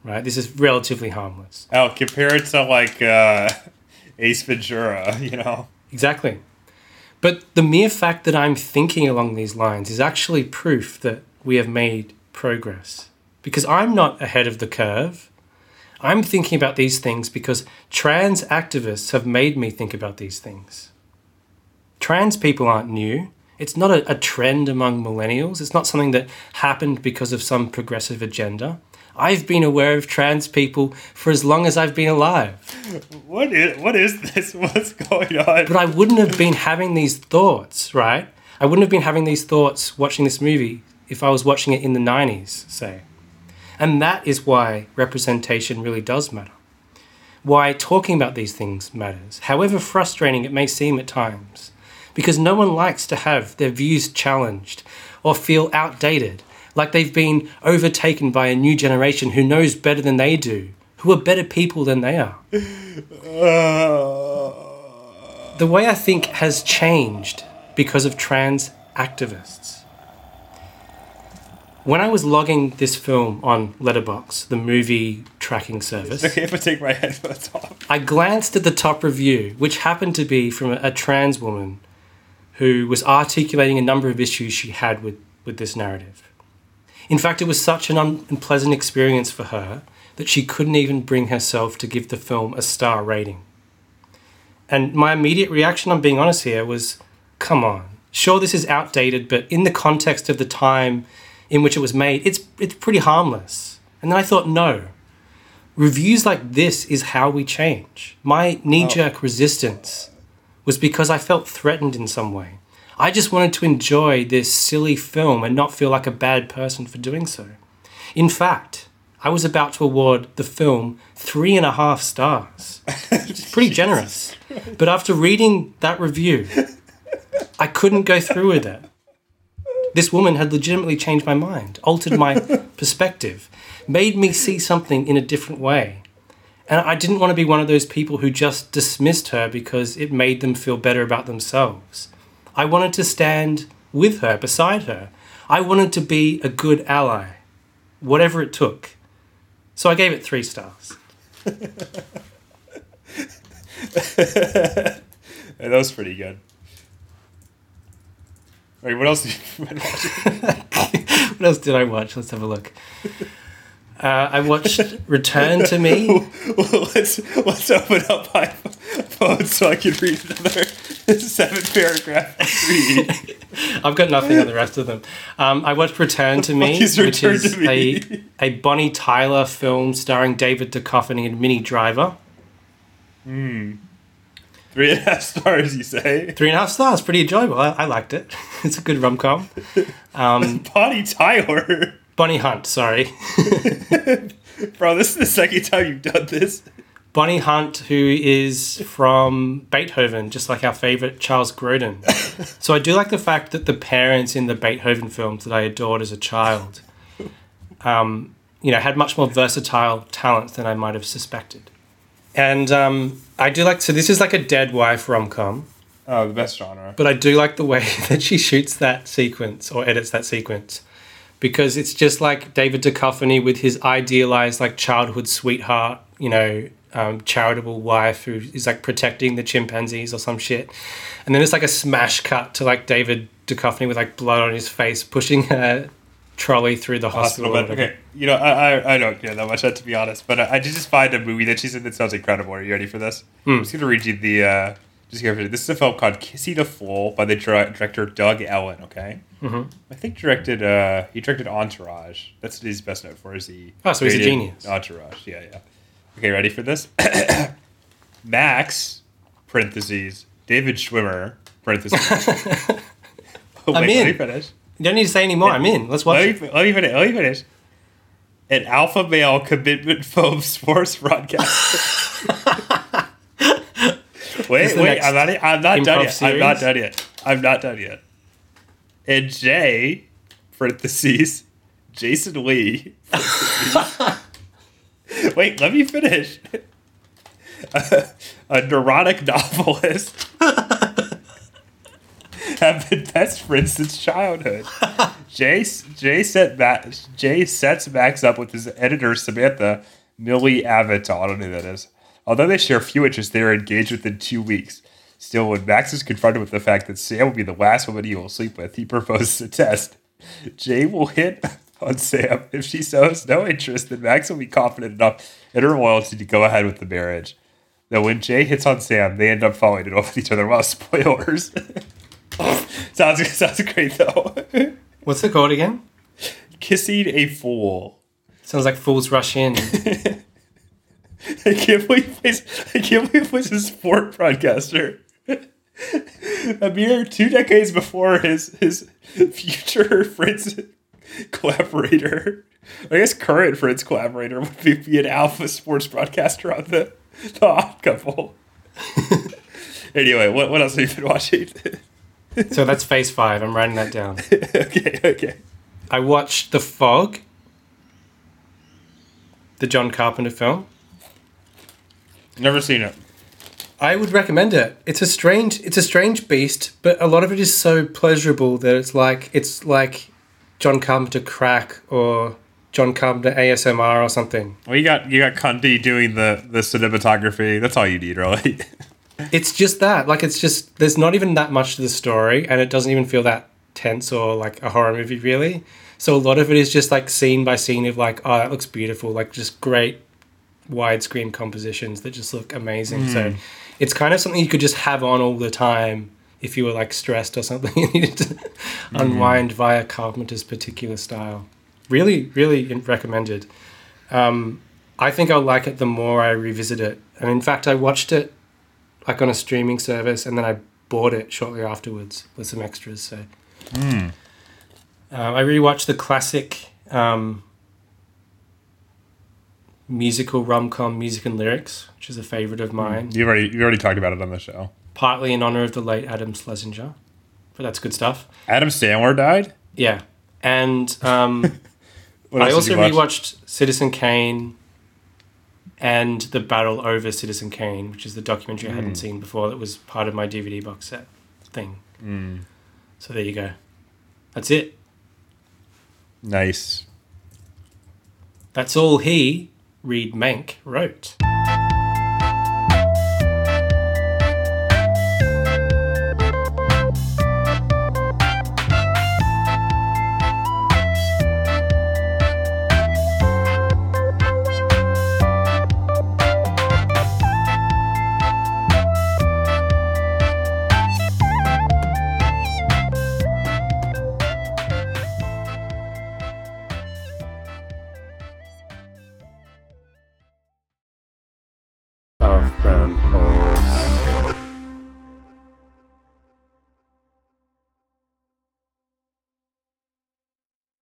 right? This is relatively harmless. Oh, compare it to like uh, Ace Ventura, you know? Exactly. But the mere fact that I'm thinking along these lines is actually proof that we have made progress. Because I'm not ahead of the curve. I'm thinking about these things because trans activists have made me think about these things. Trans people aren't new. It's not a, a trend among millennials. It's not something that happened because of some progressive agenda. I've been aware of trans people for as long as I've been alive. What is what is this? What's going on? But I wouldn't have been having these thoughts, right? I wouldn't have been having these thoughts watching this movie if I was watching it in the 90s, say. And that is why representation really does matter. Why talking about these things matters, however frustrating it may seem at times. Because no one likes to have their views challenged or feel outdated, like they've been overtaken by a new generation who knows better than they do, who are better people than they are. The way I think has changed because of trans activists. When I was logging this film on Letterboxd, the movie tracking service, okay, if I take my headphones off. I glanced at the top review, which happened to be from a, a trans woman who was articulating a number of issues she had with, with this narrative. In fact, it was such an unpleasant experience for her that she couldn't even bring herself to give the film a star rating. And my immediate reaction, I'm being honest here, was come on. Sure, this is outdated, but in the context of the time in which it was made, it's, it's pretty harmless. And then I thought, no. Reviews like this is how we change. My knee jerk resistance was because I felt threatened in some way. I just wanted to enjoy this silly film and not feel like a bad person for doing so. In fact, I was about to award the film three and a half stars. It's pretty generous. But after reading that review, I couldn't go through with it. This woman had legitimately changed my mind, altered my perspective, made me see something in a different way. And I didn't want to be one of those people who just dismissed her because it made them feel better about themselves. I wanted to stand with her, beside her. I wanted to be a good ally, whatever it took. So I gave it three stars. that was pretty good. Wait, what else did you what else did I watch? Let's have a look. Uh, I watched Return to Me. well, let's let's open up my phone so I can read another seven paragraph read. I've got nothing on the rest of them. Um, I watched Return to Me, Please which is a a Bonnie Tyler film starring David Duchovny and Minnie Driver. Three and a half stars, you say? Three and a half stars, pretty enjoyable. I, I liked it. It's a good rom com. Bonnie Tyler. Bonnie Hunt, sorry. Bro, this is the second time you've done this. Bonnie Hunt, who is from Beethoven, just like our favorite Charles Grodin. so I do like the fact that the parents in the Beethoven films that I adored as a child, um, you know, had much more versatile talents than I might have suspected. And um, I do like so this is like a dead wife rom com, Oh, the best genre. but I do like the way that she shoots that sequence or edits that sequence because it's just like David Duchovny with his idealized like childhood sweetheart, you know, um, charitable wife who is like protecting the chimpanzees or some shit, and then it's like a smash cut to like David Duchovny with like blood on his face pushing a trolley through the hospital. Hospital, okay, you know, I, I, I don't care that much, to be honest. But I, I did just find a movie that she's in that sounds incredible. Are you ready for this? I'm just gonna read you the. Uh, just here. This is a film called "Kissing a Fool" by the dir- director Doug Ellin. Okay, mm-hmm. I think directed. Uh, he directed Entourage. That's what he's best known for. Is he? Oh, so he's a genius. Entourage. Yeah, yeah. Okay, ready for this? Max parentheses David Schwimmer parentheses. oh, I'm wait, Let me in. finish. You don't need to say any more. I'm in. Let's watch. Let it. me, let me finish. Let me finish. An alpha male commitment foam sports broadcast. wait, wait. I'm not. I'm not done yet. I'm not done yet. I'm not done yet. And Jay, parentheses, Jason Lee. parentheses. wait, let me finish. a neurotic novelist. have been best friends since childhood. Jay Jay set Ma- Jay sets Max up with his editor Samantha Mili Avital. I don't know who that is. Although they share few interests, they are engaged within two weeks. Still, when Max is confronted with the fact that Sam will be the last woman he will sleep with, he proposes a test. Jay will hit on Sam. If she shows no interest, then Max will be confident enough in her loyalty to go ahead with the marriage. Though when Jay hits on Sam, they end up falling in love with each other. Well, spoilers. sounds sounds great though. What's it called again? Kissing a fool. Sounds like Fools Rush In. I can't believe he's, I can't believe he's a sport broadcaster. a mere two decades before his his future Friends collaborator, I guess current Friends collaborator would be, be an alpha sports broadcaster on the the Odd Couple. anyway, what what else have you been watching? so that's Phase Five. I'm writing that down. okay, okay. I watched The Fog, the John Carpenter film. Never seen it. I would recommend it. It's a strange it's a strange beast, but a lot of it is so pleasurable that it's like it's like John Carpenter crack or John Carpenter ASMR or something. Well, you got you got Cundey doing the the cinematography. That's all you need, really. It's just that. Like it's just there's not even that much to the story and it doesn't even feel that tense or like a horror movie really. So a lot of it is just like scene by scene of like, oh that looks beautiful, like just great widescreen compositions that just look amazing. So hmm. it's kind of something you could just have on all the time if you were like stressed or something you needed to unwind via Carpenter's particular style. Really, really recommended. Um, I think I'll like it the more I revisit it. And in fact, I watched it like on a streaming service, and then I bought it shortly afterwards with some extras. So um, I rewatched the classic um, musical rom com music and lyrics, which is a favorite of mine, You've already you already talked about it on the show. Partly in honor of the late Adam Schlesinger. But that's good stuff. Adam Sandler died. Yeah, and um, I also did you watch? rewatched Citizen Kane and the battle over Citizen Kane, which is the documentary I hadn't seen before that was part of my DVD box set thing. Mm. So there you go. That's it. Nice. That's all he, Reed Mank, wrote.